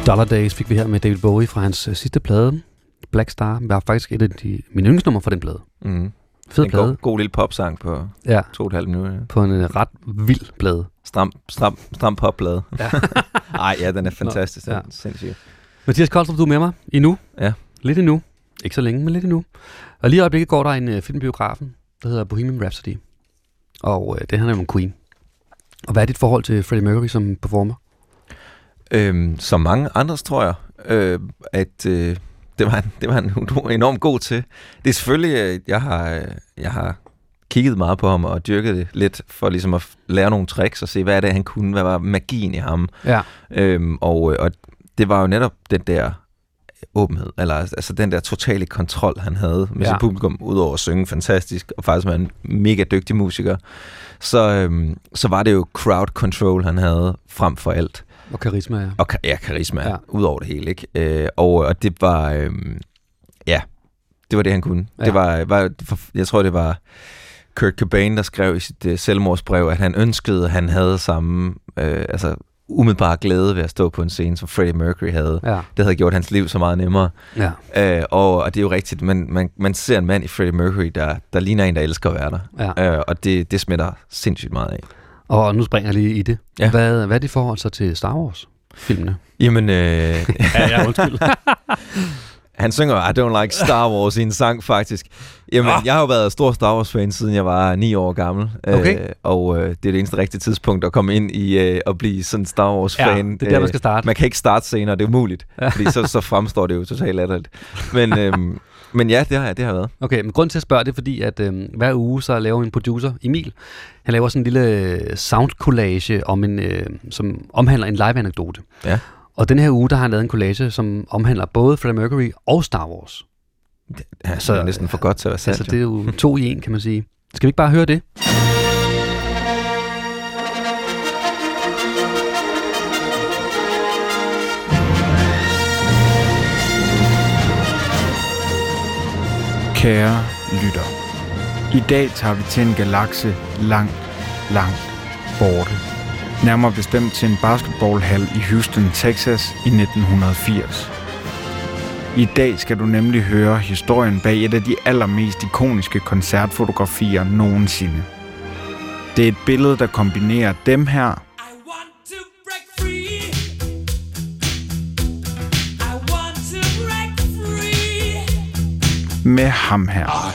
Dollar Days fik vi her med David Bowie fra hans øh, sidste plade, Black Star. Det var faktisk et af de, mine yndlingsnumre fra den plade. Mm. Fed en plade. god, god lille popsang på Ja. to og et halvt minutter. På en øh, ret vild plade. Stram, stram, stram popplade. Ja. Ej, ja, den er fantastisk. Den ja. er sindssyg. Mathias Koldstrup, du er med mig endnu. Ja. Lidt endnu. Ikke så længe, men lidt endnu. Og lige i øjeblikket går der en øh, film i biografen, der hedder Bohemian Rhapsody. Og øh, det handler om Queen. Og hvad er dit forhold til Freddie Mercury som performer? Øhm, som mange andres, tror jeg, øh, at øh, det var, han, det var han enormt god til. Det er selvfølgelig, øh, jeg har, øh, jeg har kigget meget på ham og dyrket det lidt for ligesom at lære nogle tricks og se, hvad er det, han kunne, hvad var magien i ham. Ja. Øhm, og, øh, og det var jo netop den der åbenhed, eller altså den der totale kontrol, han havde med ja. sit publikum, udover at synge fantastisk, og faktisk var en mega dygtig musiker, så, øhm, så var det jo crowd control, han havde frem for alt. Og karisma, ja. Og ja, karisma, Ja. ud over det hele, ikke? Øh, og, og det var, øhm, ja, det var det, han kunne. Ja. Det var, var, jeg tror, det var Kurt Cobain, der skrev i sit øh, selvmordsbrev, at han ønskede, at han havde samme, øh, altså umiddelbar glæde ved at stå på en scene, som Freddie Mercury havde. Ja. Det havde gjort hans liv så meget nemmere. Ja. Øh, og, og det er jo rigtigt, man, man, man ser en mand i Freddie Mercury, der, der ligner en, der elsker at være der. Ja. Øh, og det, det smitter sindssygt meget af. Og nu springer jeg lige i det. Ja. Hvad, hvad er dit forhold så til Star Wars-filmene? Jamen, øh, Ja, ja, undskyld. Han synger I don't like Star Wars i en sang, faktisk. Jamen, Ah. jeg har jo været stor Star Wars-fan, siden jeg var 9 år gammel. Okay. Øh, og øh, det er det eneste rigtige tidspunkt at komme ind i øh, at blive sådan en Star Wars-fan. Ja, det er der, man skal starte. Man kan ikke starte senere, det er umuligt. Ja. Fordi så, så fremstår det jo totalt latterligt. Men, øhm, men ja, det har, jeg- det har været. Okay, men grund til at spørge det er fordi, at øh, hver uge så laver en producer, Emil, han laver sådan en lille øh, sound collage, om en, øh, som omhandler en live-anekdote. Ja. Og den her uge, der har han lavet en collage, som omhandler både Freddie Mercury og Star Wars. Ja, så, det er næsten for godt til at være sandt. Altså, det er jo to i en, kan man sige. Skal vi ikke bare høre det? Kære lytter. I dag tager vi til en galakse langt, langt borte. Nærmere bestemt til en basketballhal i Houston, Texas i 1980. I dag skal du nemlig høre historien bag et af de allermest ikoniske koncertfotografier nogensinde. Det er et billede, der kombinerer dem her med ham her.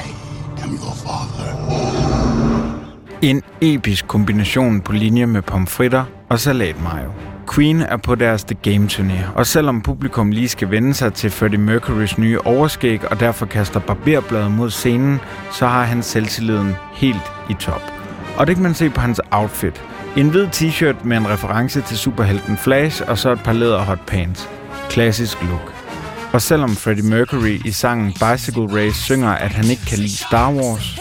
En episk kombination på linje med pomfritter og salatmayo. Queen er på deres The Game turné, og selvom publikum lige skal vende sig til Freddie Mercurys nye overskæg og derfor kaster barberbladet mod scenen, så har han selvtilliden helt i top. Og det kan man se på hans outfit. En hvid t-shirt med en reference til superhelten Flash og så et par læder hot pants. Klassisk look. Og selvom Freddie Mercury i sangen Bicycle Race synger, at han ikke kan lide Star Wars,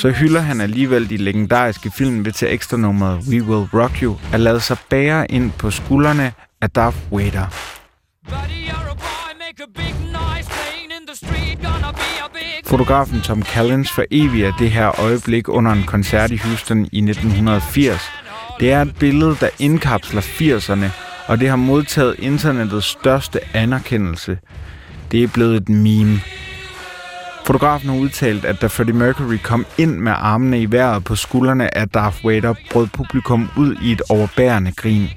så hylder han alligevel de legendariske film ved til ekstra nummeret We Will Rock You at lade sig bære ind på skuldrene af Darth Vader. Fotografen Tom Callens foreviger det her øjeblik under en koncert i Houston i 1980. Det er et billede, der indkapsler 80'erne, og det har modtaget internettets største anerkendelse. Det er blevet et meme. Fotografen har udtalt, at da Freddie Mercury kom ind med armene i vejret på skuldrene af Darth Vader, brød publikum ud i et overbærende grin.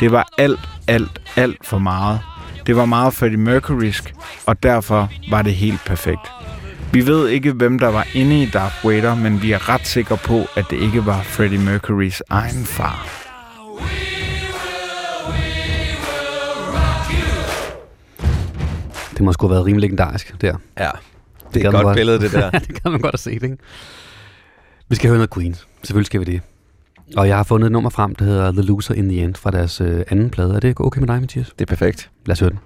Det var alt, alt, alt for meget. Det var meget Freddie Mercurysk, og derfor var det helt perfekt. Vi ved ikke, hvem der var inde i Darth Vader, men vi er ret sikre på, at det ikke var Freddie Mercurys egen far. Det må sgu have været rimelig legendarisk der. Ja, det er et godt billede, det der. det kan man godt set, ikke? Vi skal høre noget Queen. Selvfølgelig skal vi det. Og jeg har fundet et nummer frem, der hedder The Loser in the End fra deres øh, anden plade. Er det okay med dig, Mathias? Det er perfekt. Lad os høre den.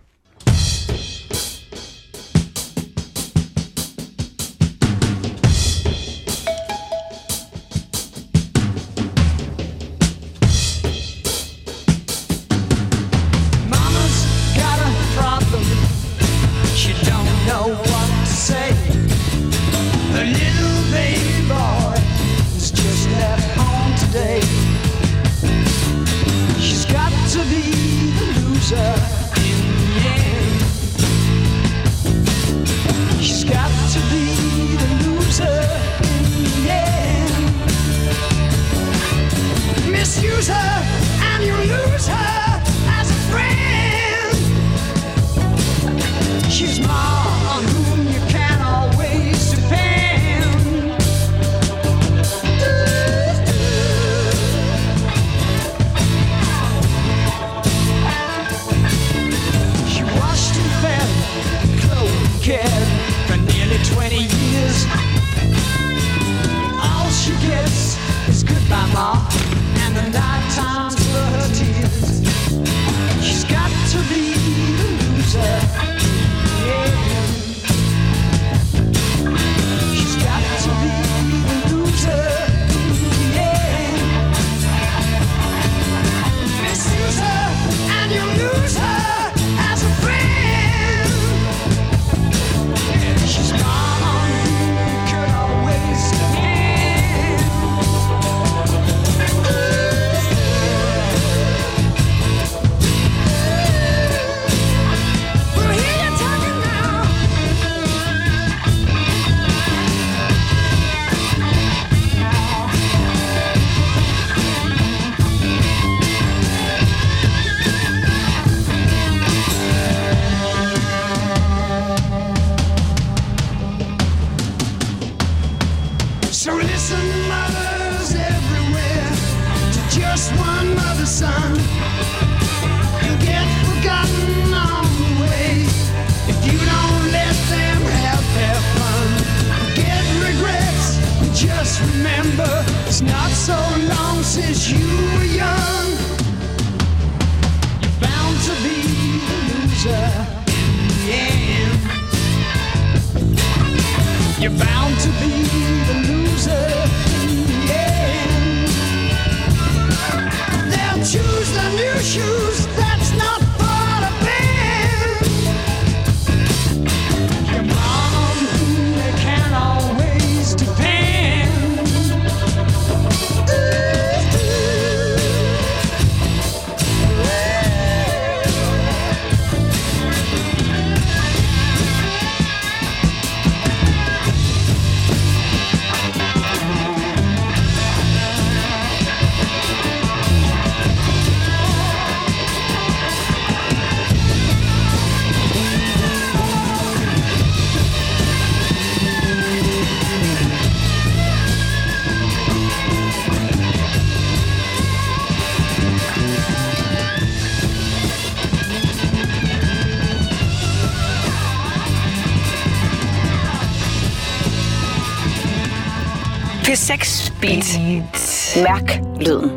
6 beat. beat. Mærk lyden.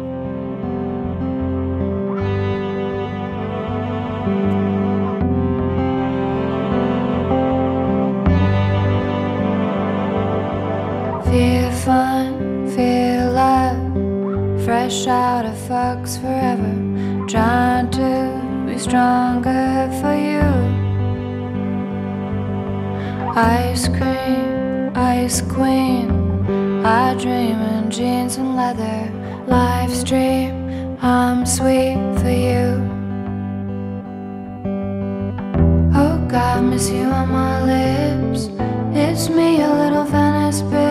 Feel fun, feel love, fresh out of Fox forever, trying to be stronger for you. Ice cream, ice queen. I dream in jeans and leather Live stream, I'm sweet for you. Oh God, miss you on my lips. It's me, a little Venice bitch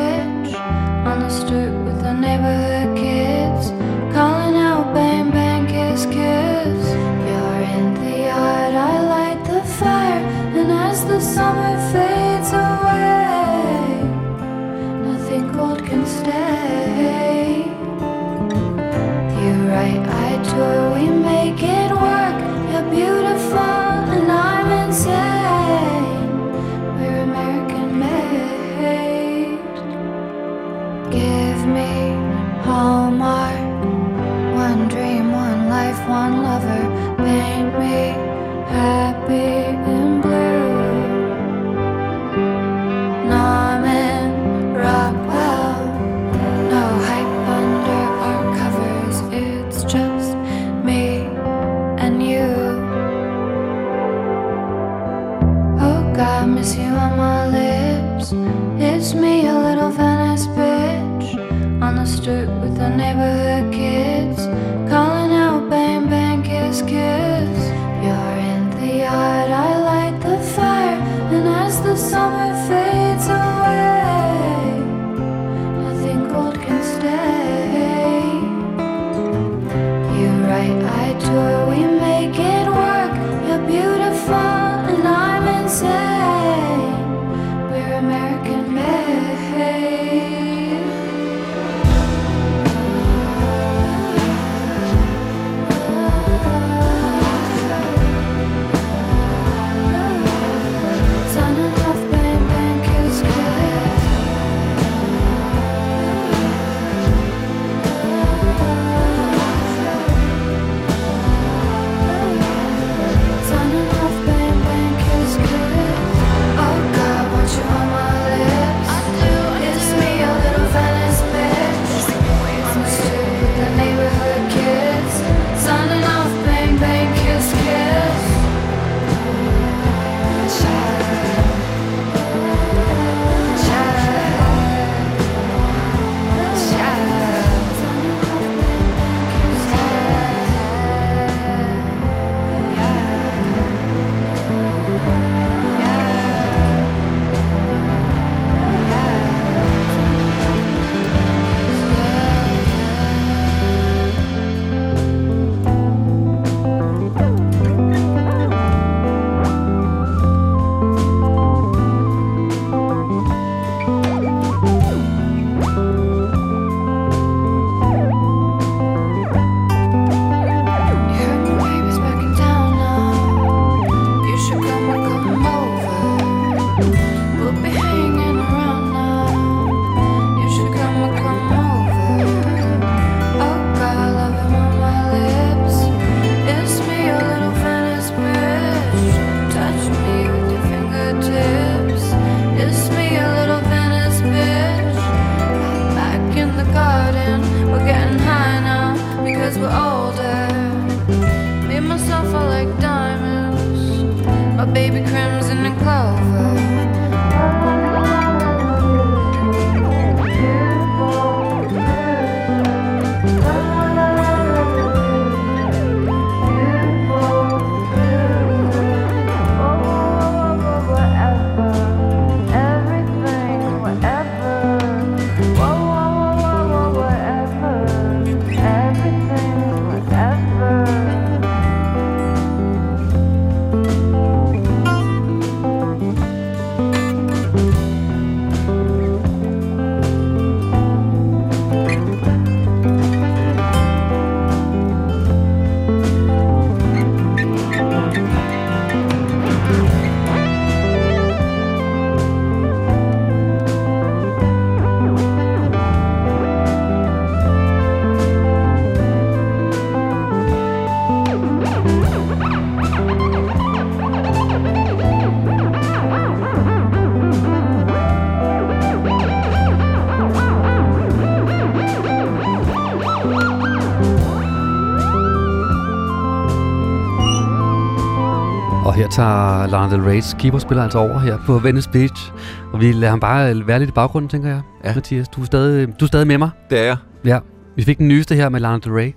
Lana Del Rey's keeperspiller altså over her på Venice Beach. Og vi lader ham bare være lidt i baggrunden, tænker jeg. Ja. Mathias, du er, stadig, du er stadig med mig. Det er jeg. Ja, vi fik den nyeste her med Lana Del Rey.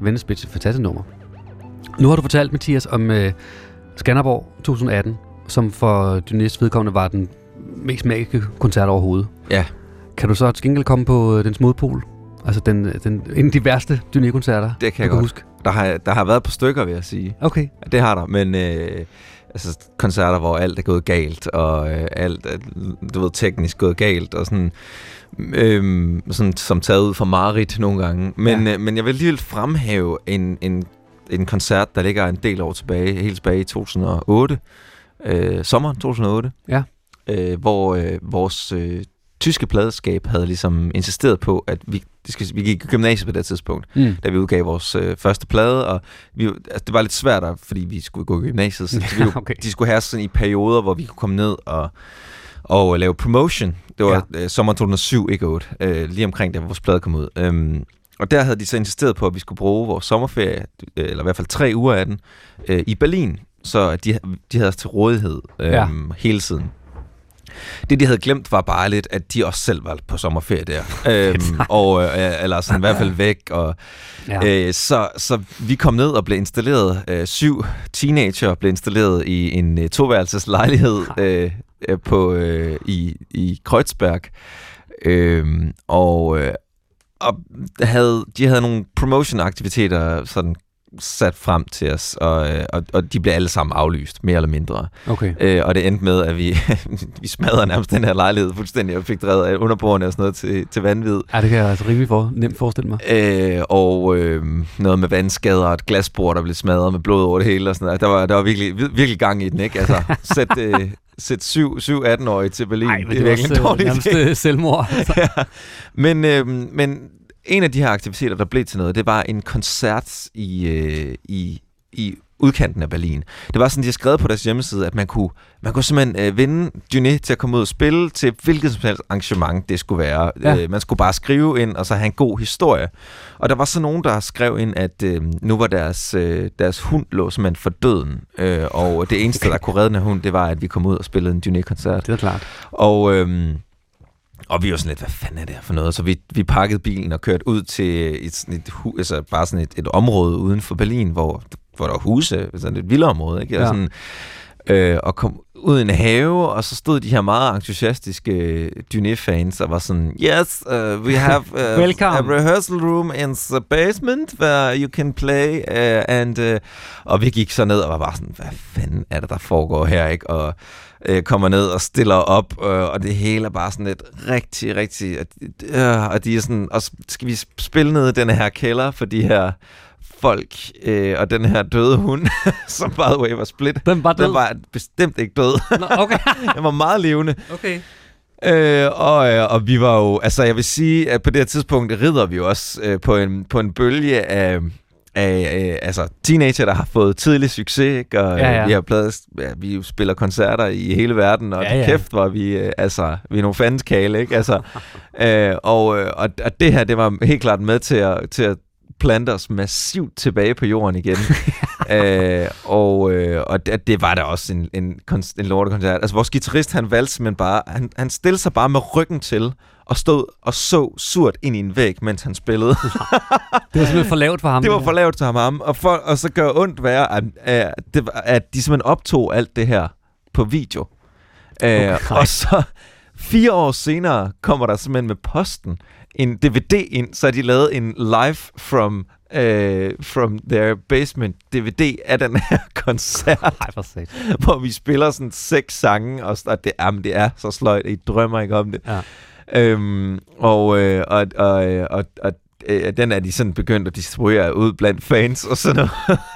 Venice Beach, et fantastisk nummer. Nu har du fortalt, Mathias, om uh, Skanderborg 2018, som for Dynæs vedkommende var den mest magiske koncert overhovedet. Ja. Kan du så til gengæld komme på uh, dens modpol? Altså den, den, en af de værste Dynæ-koncerter, Det kan jeg du godt. huske? Der har, der har været på stykker, vil jeg sige. Okay. Det har der, men øh, altså, koncerter, hvor alt er gået galt, og øh, alt er, du ved, teknisk gået galt, og sådan, øh, sådan som taget ud fra Marit nogle gange. Men, ja. øh, men jeg vil alligevel fremhæve en, en, en koncert, der ligger en del år tilbage, helt tilbage i 2008, øh, sommeren 2008, Ja. øh, hvor øh, vores øh, tyske pladeskab havde ligesom insisteret på, at vi, det skal, vi gik i gymnasiet på det tidspunkt, Mm. da vi udgav vores øh, første plade, og vi, altså, det var lidt svært, fordi vi skulle gå i gymnasiet, så vi, Okay. de skulle have sådan i perioder, hvor vi kunne komme ned og, og lave promotion. Det var ja. øh, sommer 2007, ikke 8, øh, lige omkring da vores plade kom ud. Øhm, og der havde de så insisteret på, at vi skulle bruge vores sommerferie, øh, eller i hvert fald tre uger af den, øh, i Berlin, så de, de havde os til rådighed øh, Ja. ja. hele tiden. Det, de havde glemt, var bare lidt, at de også selv var på sommerferie der. øhm, og, øh, eller sådan i hvert fald væk. Og, Ja. øh, så, så vi kom ned og blev installeret. Øh, syv teenager blev installeret i en øh, toværelses lejlighed øh, øh, på, øh, i, i Kreuzberg. Øhm, og, øh, og havde, de havde nogle promotion-aktiviteter sådan sat frem til os, og, øh, og, og de blev alle sammen aflyst, mere eller mindre. Okay. Øh, og det endte med, at vi, vi smadrede nærmest den her lejlighed fuldstændig, og fik drevet underbordene og sådan noget til, til vanvid. Ja, det kan jeg altså rimelig for, nemt forestille mig. Øh, og øh, noget med vandskader og et glasbord, der blev smadret med blod over det hele og sådan noget. Der var, der var virkelig, vir- virkelig gang i den, ikke? Altså, sæt, øh, sæt 7-18-årige til Berlin. Ej, men det er også, øh, nærmest, øh, selvmord, altså. ja. Men, øh, men en af de her aktiviteter, der blev til noget, det var en koncert i, øh, i, i udkanten af Berlin. Det var sådan, de har skrevet på deres hjemmeside, at man kunne, man kunne simpelthen øh, vinde Duné til at komme ud og spille til hvilket som helst arrangement det skulle være. Ja. Øh, man skulle bare skrive ind, og så have en god historie. Og der var så nogen, der skrev ind, at øh, nu var deres, øh, deres hund lå simpelthen for døden. Øh, og det eneste, der kunne redde den hund, det var, at vi kom ud og spillede en Duné-koncert. Det er klart. Og... Øh, og vi var sådan lidt, hvad fanden er det her for noget? Så vi, vi pakkede bilen og kørte ud til et, sådan et, hu, altså bare sådan et, et område uden for Berlin, hvor, hvor der var huse, sådan et vildt område, ikke? Og, Ja. sådan, øh, og kom ud i en have, og så stod de her meget entusiastiske Duné-fans, og var sådan, yes, uh, we have uh, a rehearsal room in the basement, where you can play, uh, and, uh, og vi gik så ned og var bare sådan, hvad fanden er det, der foregår her, ikke? Og øh, kommer ned og stiller op, øh, og det hele er bare sådan lidt rigtig, rigtig... Øh, og de er sådan, og skal vi spille ned i den her kælder for de her folk, øh, og den her døde hund, som by the way var split. Den var død? Den var bestemt ikke død. Nå, okay. den var meget levende. Okay. Øh, og, øh, og vi var jo, altså jeg vil sige, at på det her tidspunkt rider vi jo også øh, på, en, på en bølge af, af øh, altså teenager, der har fået tidlig succes, ikke? og Ja, ja, vi har pladet, ja, vi spiller koncerter i hele verden, og Ja, ja, kæft var vi, øh, altså, vi er nogle fanskale, ikke? Altså, øh, og, øh, og, og det her, det var helt klart med til at, til at plante os massivt tilbage på jorden igen. øh, og, øh, og det, det var da også en, en, en lortekoncert. Altså vores guitarist, han valgte simpelthen bare, han, han stillede sig bare med ryggen til, og stod og så surt ind i en væg, mens han spillede. Det var simpelthen for lavt for ham. Det var for lavt til ham. Og, for, og så gør ondt være, at, at, at de simpelthen optog alt det her på video. Øh, Okay. og så fire år senere kommer der simpelthen med posten en DVD ind, så de lavet en live from, uh, from their basement DVD af den her koncert. Ej, for hvor vi spiller sådan seks sange, og, og det, jamen, det er så sløjt, I drømmer ikke om det. Ja. Øhm, og, øh, og, og, øh, og, og øh, den er de sådan begyndt at distribuere ud blandt fans og sådan noget.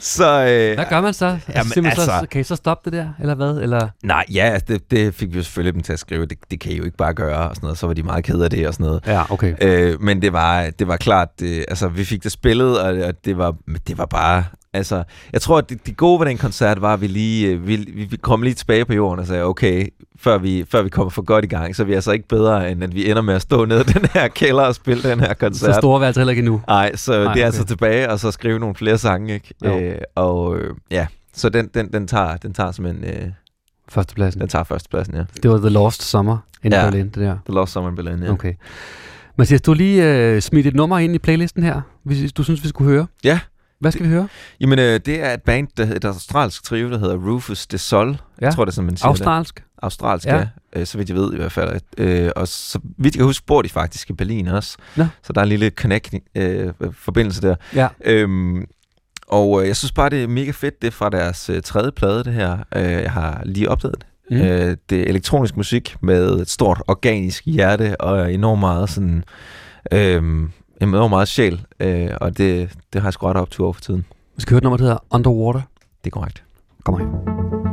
så, øh, Hvad gør man så? Jamen, Simpelthen altså- så, kan I så stoppe det der, eller hvad? Eller? Nej, ja, altså, det, det fik vi jo selvfølgelig dem til at skrive. Det, det kan I jo ikke bare gøre, og sådan noget. Så var de meget kede af det og sådan noget. Ja, okay. Øh, men det var, det var klart, det, altså vi fik det spillet, og, og det, var, det var bare... Altså, jeg tror, at det, det gode ved den koncert var, at vi lige øh, vi, vi kom lige tilbage på jorden og sagde, okay, før vi, før vi kommer for godt i gang, så er vi altså ikke bedre, end at vi ender med at stå nede i den her kælder og spille den her koncert. Så store er vi altså heller ikke endnu. Nej, så Nej, det er okay. altså tilbage, og så skrive nogle flere sange, ikke? Jo. Øh, og øh, ja, så den, den, den, tager, den tager simpelthen... Øh, Førstepladsen. Den tager førstepladsen, ja. Det var The Lost Summer in Ja. Berlin, det der. The Lost Summer in Berlin, ja. Okay. Mathias, du har lige øh, smidt et nummer ind i playlisten her, hvis du synes, vi skulle høre. Ja. Hvad skal vi høre? Jamen, øh, det er et band, der hedder et australsk trio, der hedder Rufus de Sol. Ja. Jeg tror, det er sådan, man siger Australsk? Det. Australsk, Ja. ja. ja. Øh, så vidt jeg ved i hvert fald. Øh, og så vidt jeg kan huske, bor de faktisk i Berlin også. Nå. Så der er en lille connect, øh, forbindelse der. Ja. Øhm, og øh, jeg synes bare, det er mega fedt. Det er fra deres øh, tredje plade, det her. Øh, jeg har lige opdaget det. Mm. Øh, det er elektronisk musik med et stort organisk hjerte og enormt meget sådan... Øh, enormt meget sjæl. Øh, og det, det har jeg sgu ret op til over for tiden. Vi skal høre et nummer, der hedder Underwater. Det er korrekt. Kom her.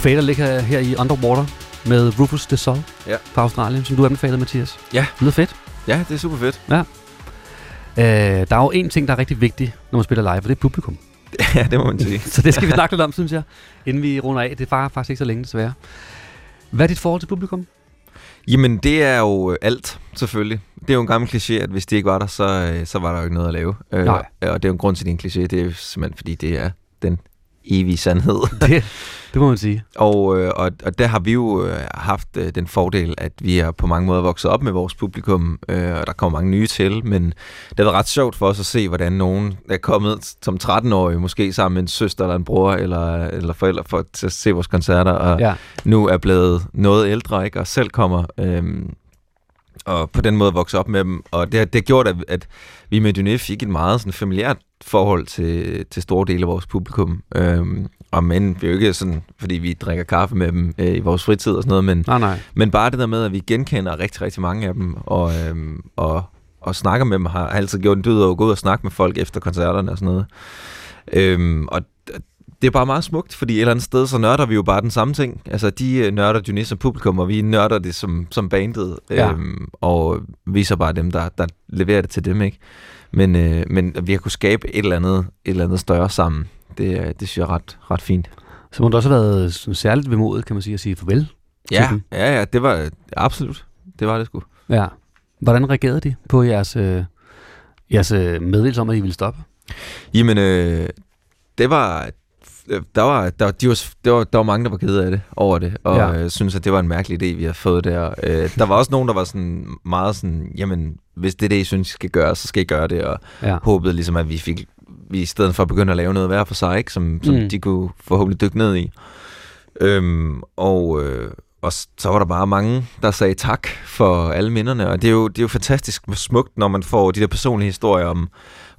Fader lidt her, i Underwater med Rufus de Sol Ja. fra Australien, som du anbefalede, Mathias. Ja. Det lyder fedt. Ja, det er super fedt. Ja. Øh, der er jo en ting, der er rigtig vigtig, når man spiller live, og det er publikum. Ja, det må man sige. så det skal vi snakke lidt om, synes jeg, inden vi runder af. Det var faktisk ikke så længe, desværre. Hvad er dit forhold til publikum? Jamen, det er jo øh, alt, selvfølgelig. Det er jo en gammel kliché, at hvis de ikke var der, så, øh, så var der jo ikke noget at lave. Øh, Nej. Og det er jo en grund til, at det er en kliché. Det er jo simpelthen, fordi det er den evige sandhed. Det, det må man sige. Og, øh, og, og der har vi jo øh, haft øh, den fordel, at vi er på mange måder vokset op med vores publikum, øh, og der kommer mange nye til, men det har været ret sjovt for os at se, hvordan nogen er kommet som 13-årige, måske sammen med en søster eller en bror eller, eller forældre, for at se vores koncerter, og Ja. nu er blevet noget ældre, ikke, og selv kommer... Øh, og på den måde vokse op med dem. Og det, har- det har gjort, at, at vi med Dyné fik et meget sådan familiært forhold til, til store dele af vores publikum. Øhm, og men vi er jo ikke sådan, fordi vi drikker kaffe med dem øh, i vores fritid og sådan noget, men, Nej, nej. men bare det der med, at vi genkender rigtig, rigtig mange af dem, og, øhm, og, og snakker med dem, har altid gjort en dyd at gå ud og snakke med folk efter koncerterne og sådan noget. Øhm, og det er bare meget smukt, fordi et eller andet sted, så nørder vi jo bare den samme ting. Altså, de øh, nørder Dyné som publikum, og vi nørder det som, som bandet, Ja. øhm, og vi så bare dem, der, der leverer det til dem, ikke? Men, øh, men vi har kunne skabe et eller andet, et eller andet større sammen. Det, er- det synes jeg er ret, ret fint. Så må det også have været sådan særligt vemodigt, kan man sige, at sige farvel Ja, ja, ja, det var absolut. Det var det sgu. Ja. Hvordan reagerede de på jeres, øh, jeres øh, meddelelse om, at I ville stoppe? Jamen, øh, det var... øh, Der var, der, de var, der, var, der var mange, der var kede af det over det, og Ja. øh, synes, at det var en mærkelig idé, vi har fået der. Øh, der var også nogen, der var sådan meget sådan, jamen, hvis det er det, I synes, I skal gøre, så skal I gøre det, og Ja. håbede ligesom, at vi fik, vi i stedet for at begynde at lave noget hver for sig, ikke, som, som Mm. de kunne forhåbentlig dykke ned i. Øhm, og, øh, og så var der bare mange, der sagde tak for alle minderne, og det er jo, det er jo fantastisk smukt, når man får de der personlige historier om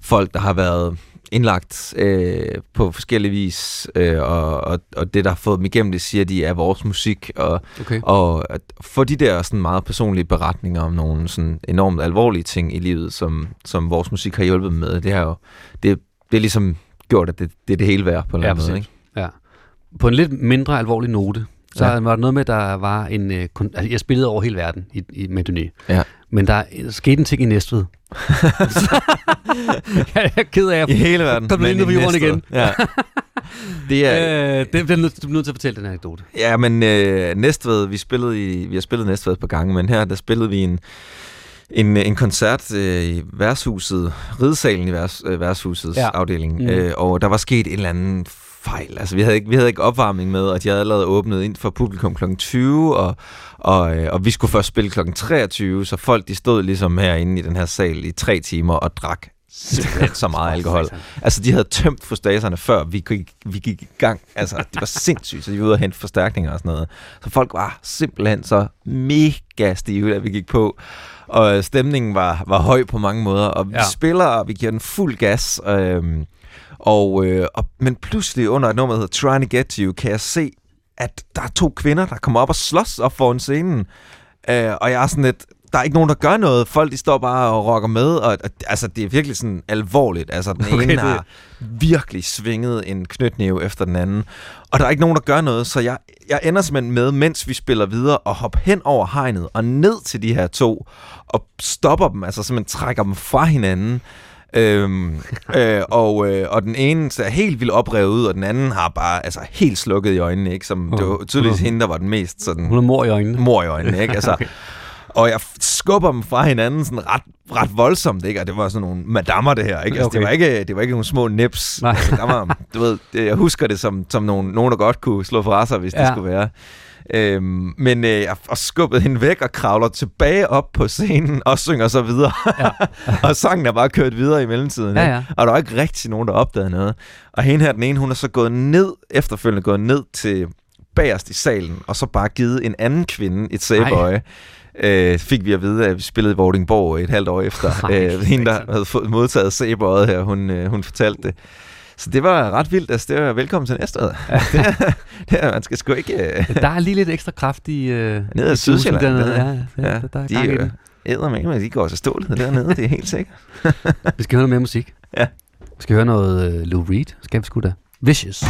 folk, der har været indlagt øh, på forskellige vis, øh, og, og, og det, der har fået dem igennem, det siger de er vores musik, og, Okay. og at få de der sådan meget personlige beretninger om nogle sådan enormt alvorlige ting i livet, som, som vores musik har hjulpet med, det har jo, det, det er ligesom gjort, at det, det er det hele værd på en eller anden måde, ikke? Ja. På en lidt mindre alvorlig note, så ja. Var der noget med, der var en... Øh, kon- altså, jeg spillede over hele verden i, i, med Dyné. Ja. Men der skete en ting i Næstved. jeg er ked af I hele verden. Kom du men ind i på jorden Næstved. igen. Ja. Det er, øh, det bliver nødt, du er nødt til at fortælle den anekdote. Ja, men øh, Næstved, vi, spillede i, vi har spillet Næstved par gange, men her der spillede vi en, en, en koncert øh, i værtshuset, ridesalen i værs, øh, Ja. ja. afdeling, Mm. mm. øh, og der var sket en eller anden fejl. Altså, vi havde ikke, vi havde ikke opvarmning med, og de havde allerede åbnet ind for publikum kl. 20, og, og, øh, og vi skulle først spille kl. 23, så folk de stod ligesom herinde i den her sal i tre timer og drak simpelthen så meget alkohol. Altså, de havde tømt frustaserne, før vi gik, vi gik i gang. Altså, det var sindssygt, så de var ude og hente forstærkninger og sådan noget. Så folk var simpelthen så mega stive, da vi gik på. Og øh, stemningen var, var høj på mange måder, og vi Ja. spiller, og vi giver den fuld gas. Øhm, og, øh, og, men pludselig under et nummer, der hedder Trying to Get to You, kan jeg se, at der er to kvinder, der kommer op og slås op foran scenen. Øh, og jeg er sådan lidt, der er ikke nogen, der gør noget. Folk, de står bare og rocker med, og, og altså, det er virkelig sådan alvorligt. Altså, den Okay, ene det- har virkelig svinget en knytnæve efter den anden, og der er ikke nogen, der gør noget, så jeg, jeg ender simpelthen med, mens vi spiller videre, og hoppe hen over hegnet og ned til de her to, og stopper dem, altså simpelthen trækker dem fra hinanden. Øhm, øh, og, øh, og den ene ser helt vildt oprevet ud, og den anden har bare altså, helt slukket i øjnene, ikke? Som, det var tydeligvis hende, der var den mest sådan... Hun er mor i øjnene. Mor i øjnene, ikke? Altså, Okay. Og jeg skubber dem fra hinanden sådan ret, ret voldsomt, ikke? Og det var sådan nogle madammer, det her, ikke? Altså, Okay. det, var ikke det var ikke nogle små nips. Nej. Altså, der var, du ved, jeg husker det som, som nogen, nogen, der godt kunne slå fra sig, hvis. Ja. det skulle være. Øhm, men øh, får skubbet hende væk og kravler tilbage op på scenen og synger så videre. Ja. og sangen er bare kørt videre i mellemtiden. Ja, ikke? ja. Og der var ikke rigtig nogen, der opdagede noget. Og hende her, den ene, hun er så gået ned, efterfølgende gået ned til bagerst i salen, og så bare givet en anden kvinde et sæbeøje. Øh, fik vi at vide, at vi spillede i Vordingborg et halvt år efter. Ej, øh, hende, der havde modtaget sæbeøjet her, hun, øh, hun fortalte det. Så det var ret vildt. Altså, det var velkommen til næste år. det, er, det er, man skal sgu ikke... Øh, Der er lige lidt ekstra kraft i... Øh, nede i af Sydsjælland. Dernede. Ja, ja, ja, der er de gang i den. æder med, men de går til stålet dernede, det er helt sikkert. Vi skal høre noget mere musik. Ja. Vi skal høre noget uh, Lou Reed. Skal vi sgu da. Vicious.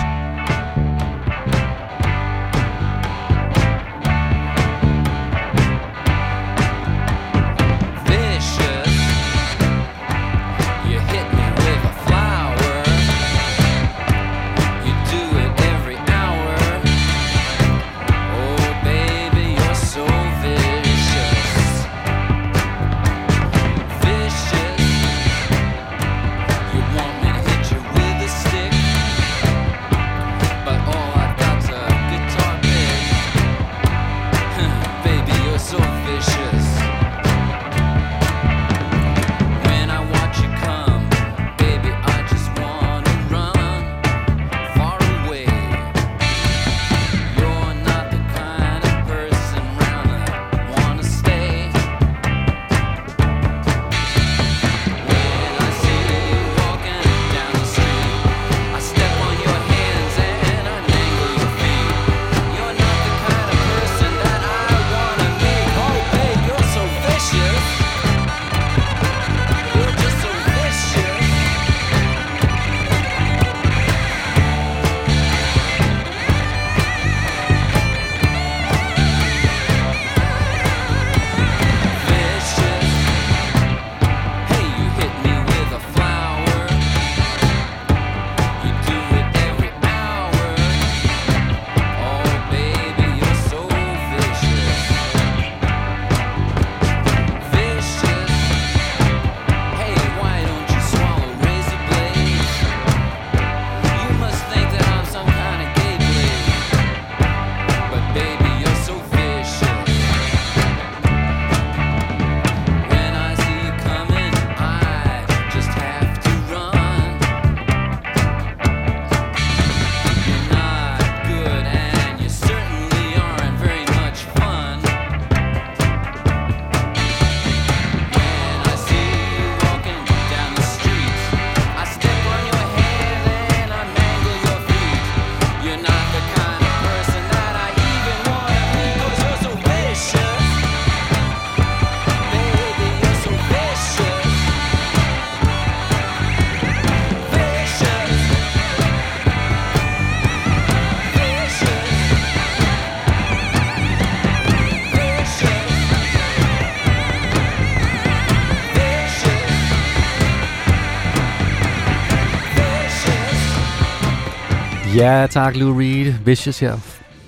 Ja, tak, Lou Reed. Vicious her.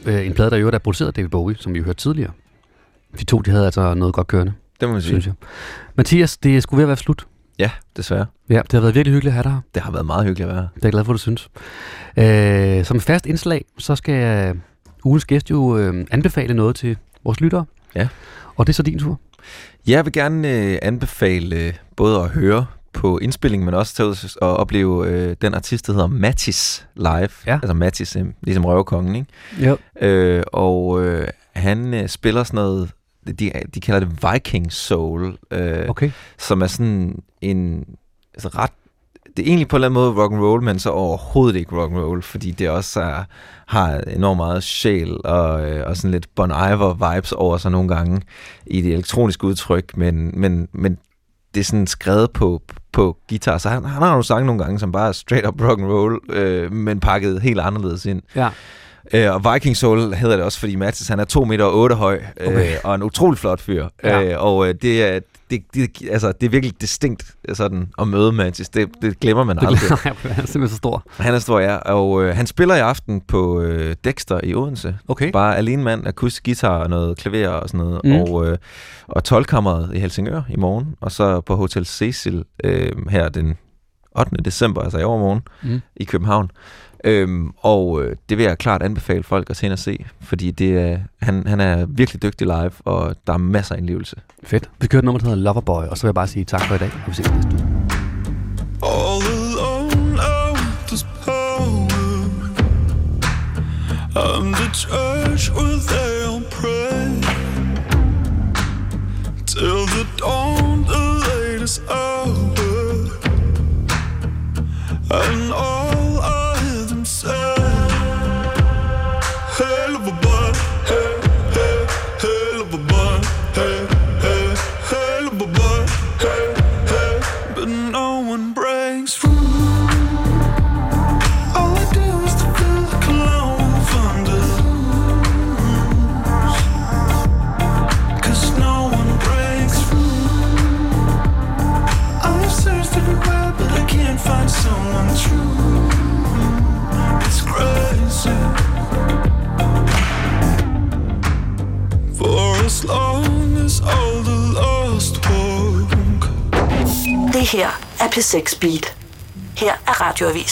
Øh, en plade, der i øvrigt er produceret af David Bowie, som vi hørte tidligere. De to, de havde altså noget godt kørende. Det må man sige. Synes jeg. Mathias, det skulle ved at være slut. Ja, desværre. Ja, det har været virkelig hyggeligt at have dig her. Det har været meget hyggeligt at være her. Det er jeg glad for, du synes. Øh, som fast indslag, så skal øh, ugens gæst jo øh, anbefale noget til vores lyttere. Ja. Og det er så din tur. Jeg vil gerne øh, anbefale øh, både at høre på indspillingen, men også tage ud og opleve øh, den artist, der hedder Mattis live. Ja. Altså Mattis, øh, ligesom Røvekongen, ikke? Jo. Øh, og øh, han øh, spiller sådan noget, de, de kalder det Viking Soul, øh, Okay. som er sådan en altså ret det er egentlig på en eller anden måde rock and roll, men så overhovedet ikke rock and roll, fordi det også er, har enormt meget sjæl og, øh, og sådan lidt Bon Iver vibes over sig nogle gange i det elektroniske udtryk, men, men, men det er sådan skrevet på, på guitar, så han, han har nogle sange nogle gange, som bare er straight up rock and roll, øh, men pakket helt anderledes ind. Ja. Øh, og Viking Soul hedder det også, fordi Mattis han er 2 meter og 8 høj, øh, Okay. og en utrolig flot fyr. Ja. Øh, og øh, det er det, det, altså, det er virkelig distinkt sådan, at møde Mattis. Det, det glemmer man Det aldrig. jeg, han er simpelthen så stor. Han er stor, ja. Og øh, han spiller i aften på øh, Dexter i Odense. Okay. Bare alene mand, akustisk guitar og noget klaver og sådan noget. Mm. Og, øh, og 12-kammeret i Helsingør i morgen. Og så på Hotel Cecil øh, her den 8. december, altså i overmorgen, Mm. i København. Øhm, og øh, det vil jeg klart anbefale folk at se ind og se, fordi det er, han, han er virkelig dygtig live, og der er masser af indlevelse. Fedt. Vi kører et nummer, der hedder Loverboy, og så vil jeg bare sige tak for i dag, og vi ses næste uge. All alone out this power. I'm the church where they all pray till the dawn, the latest hour. And all as long as all the lost walk. Det her er P6 Beat. Her er Radioavis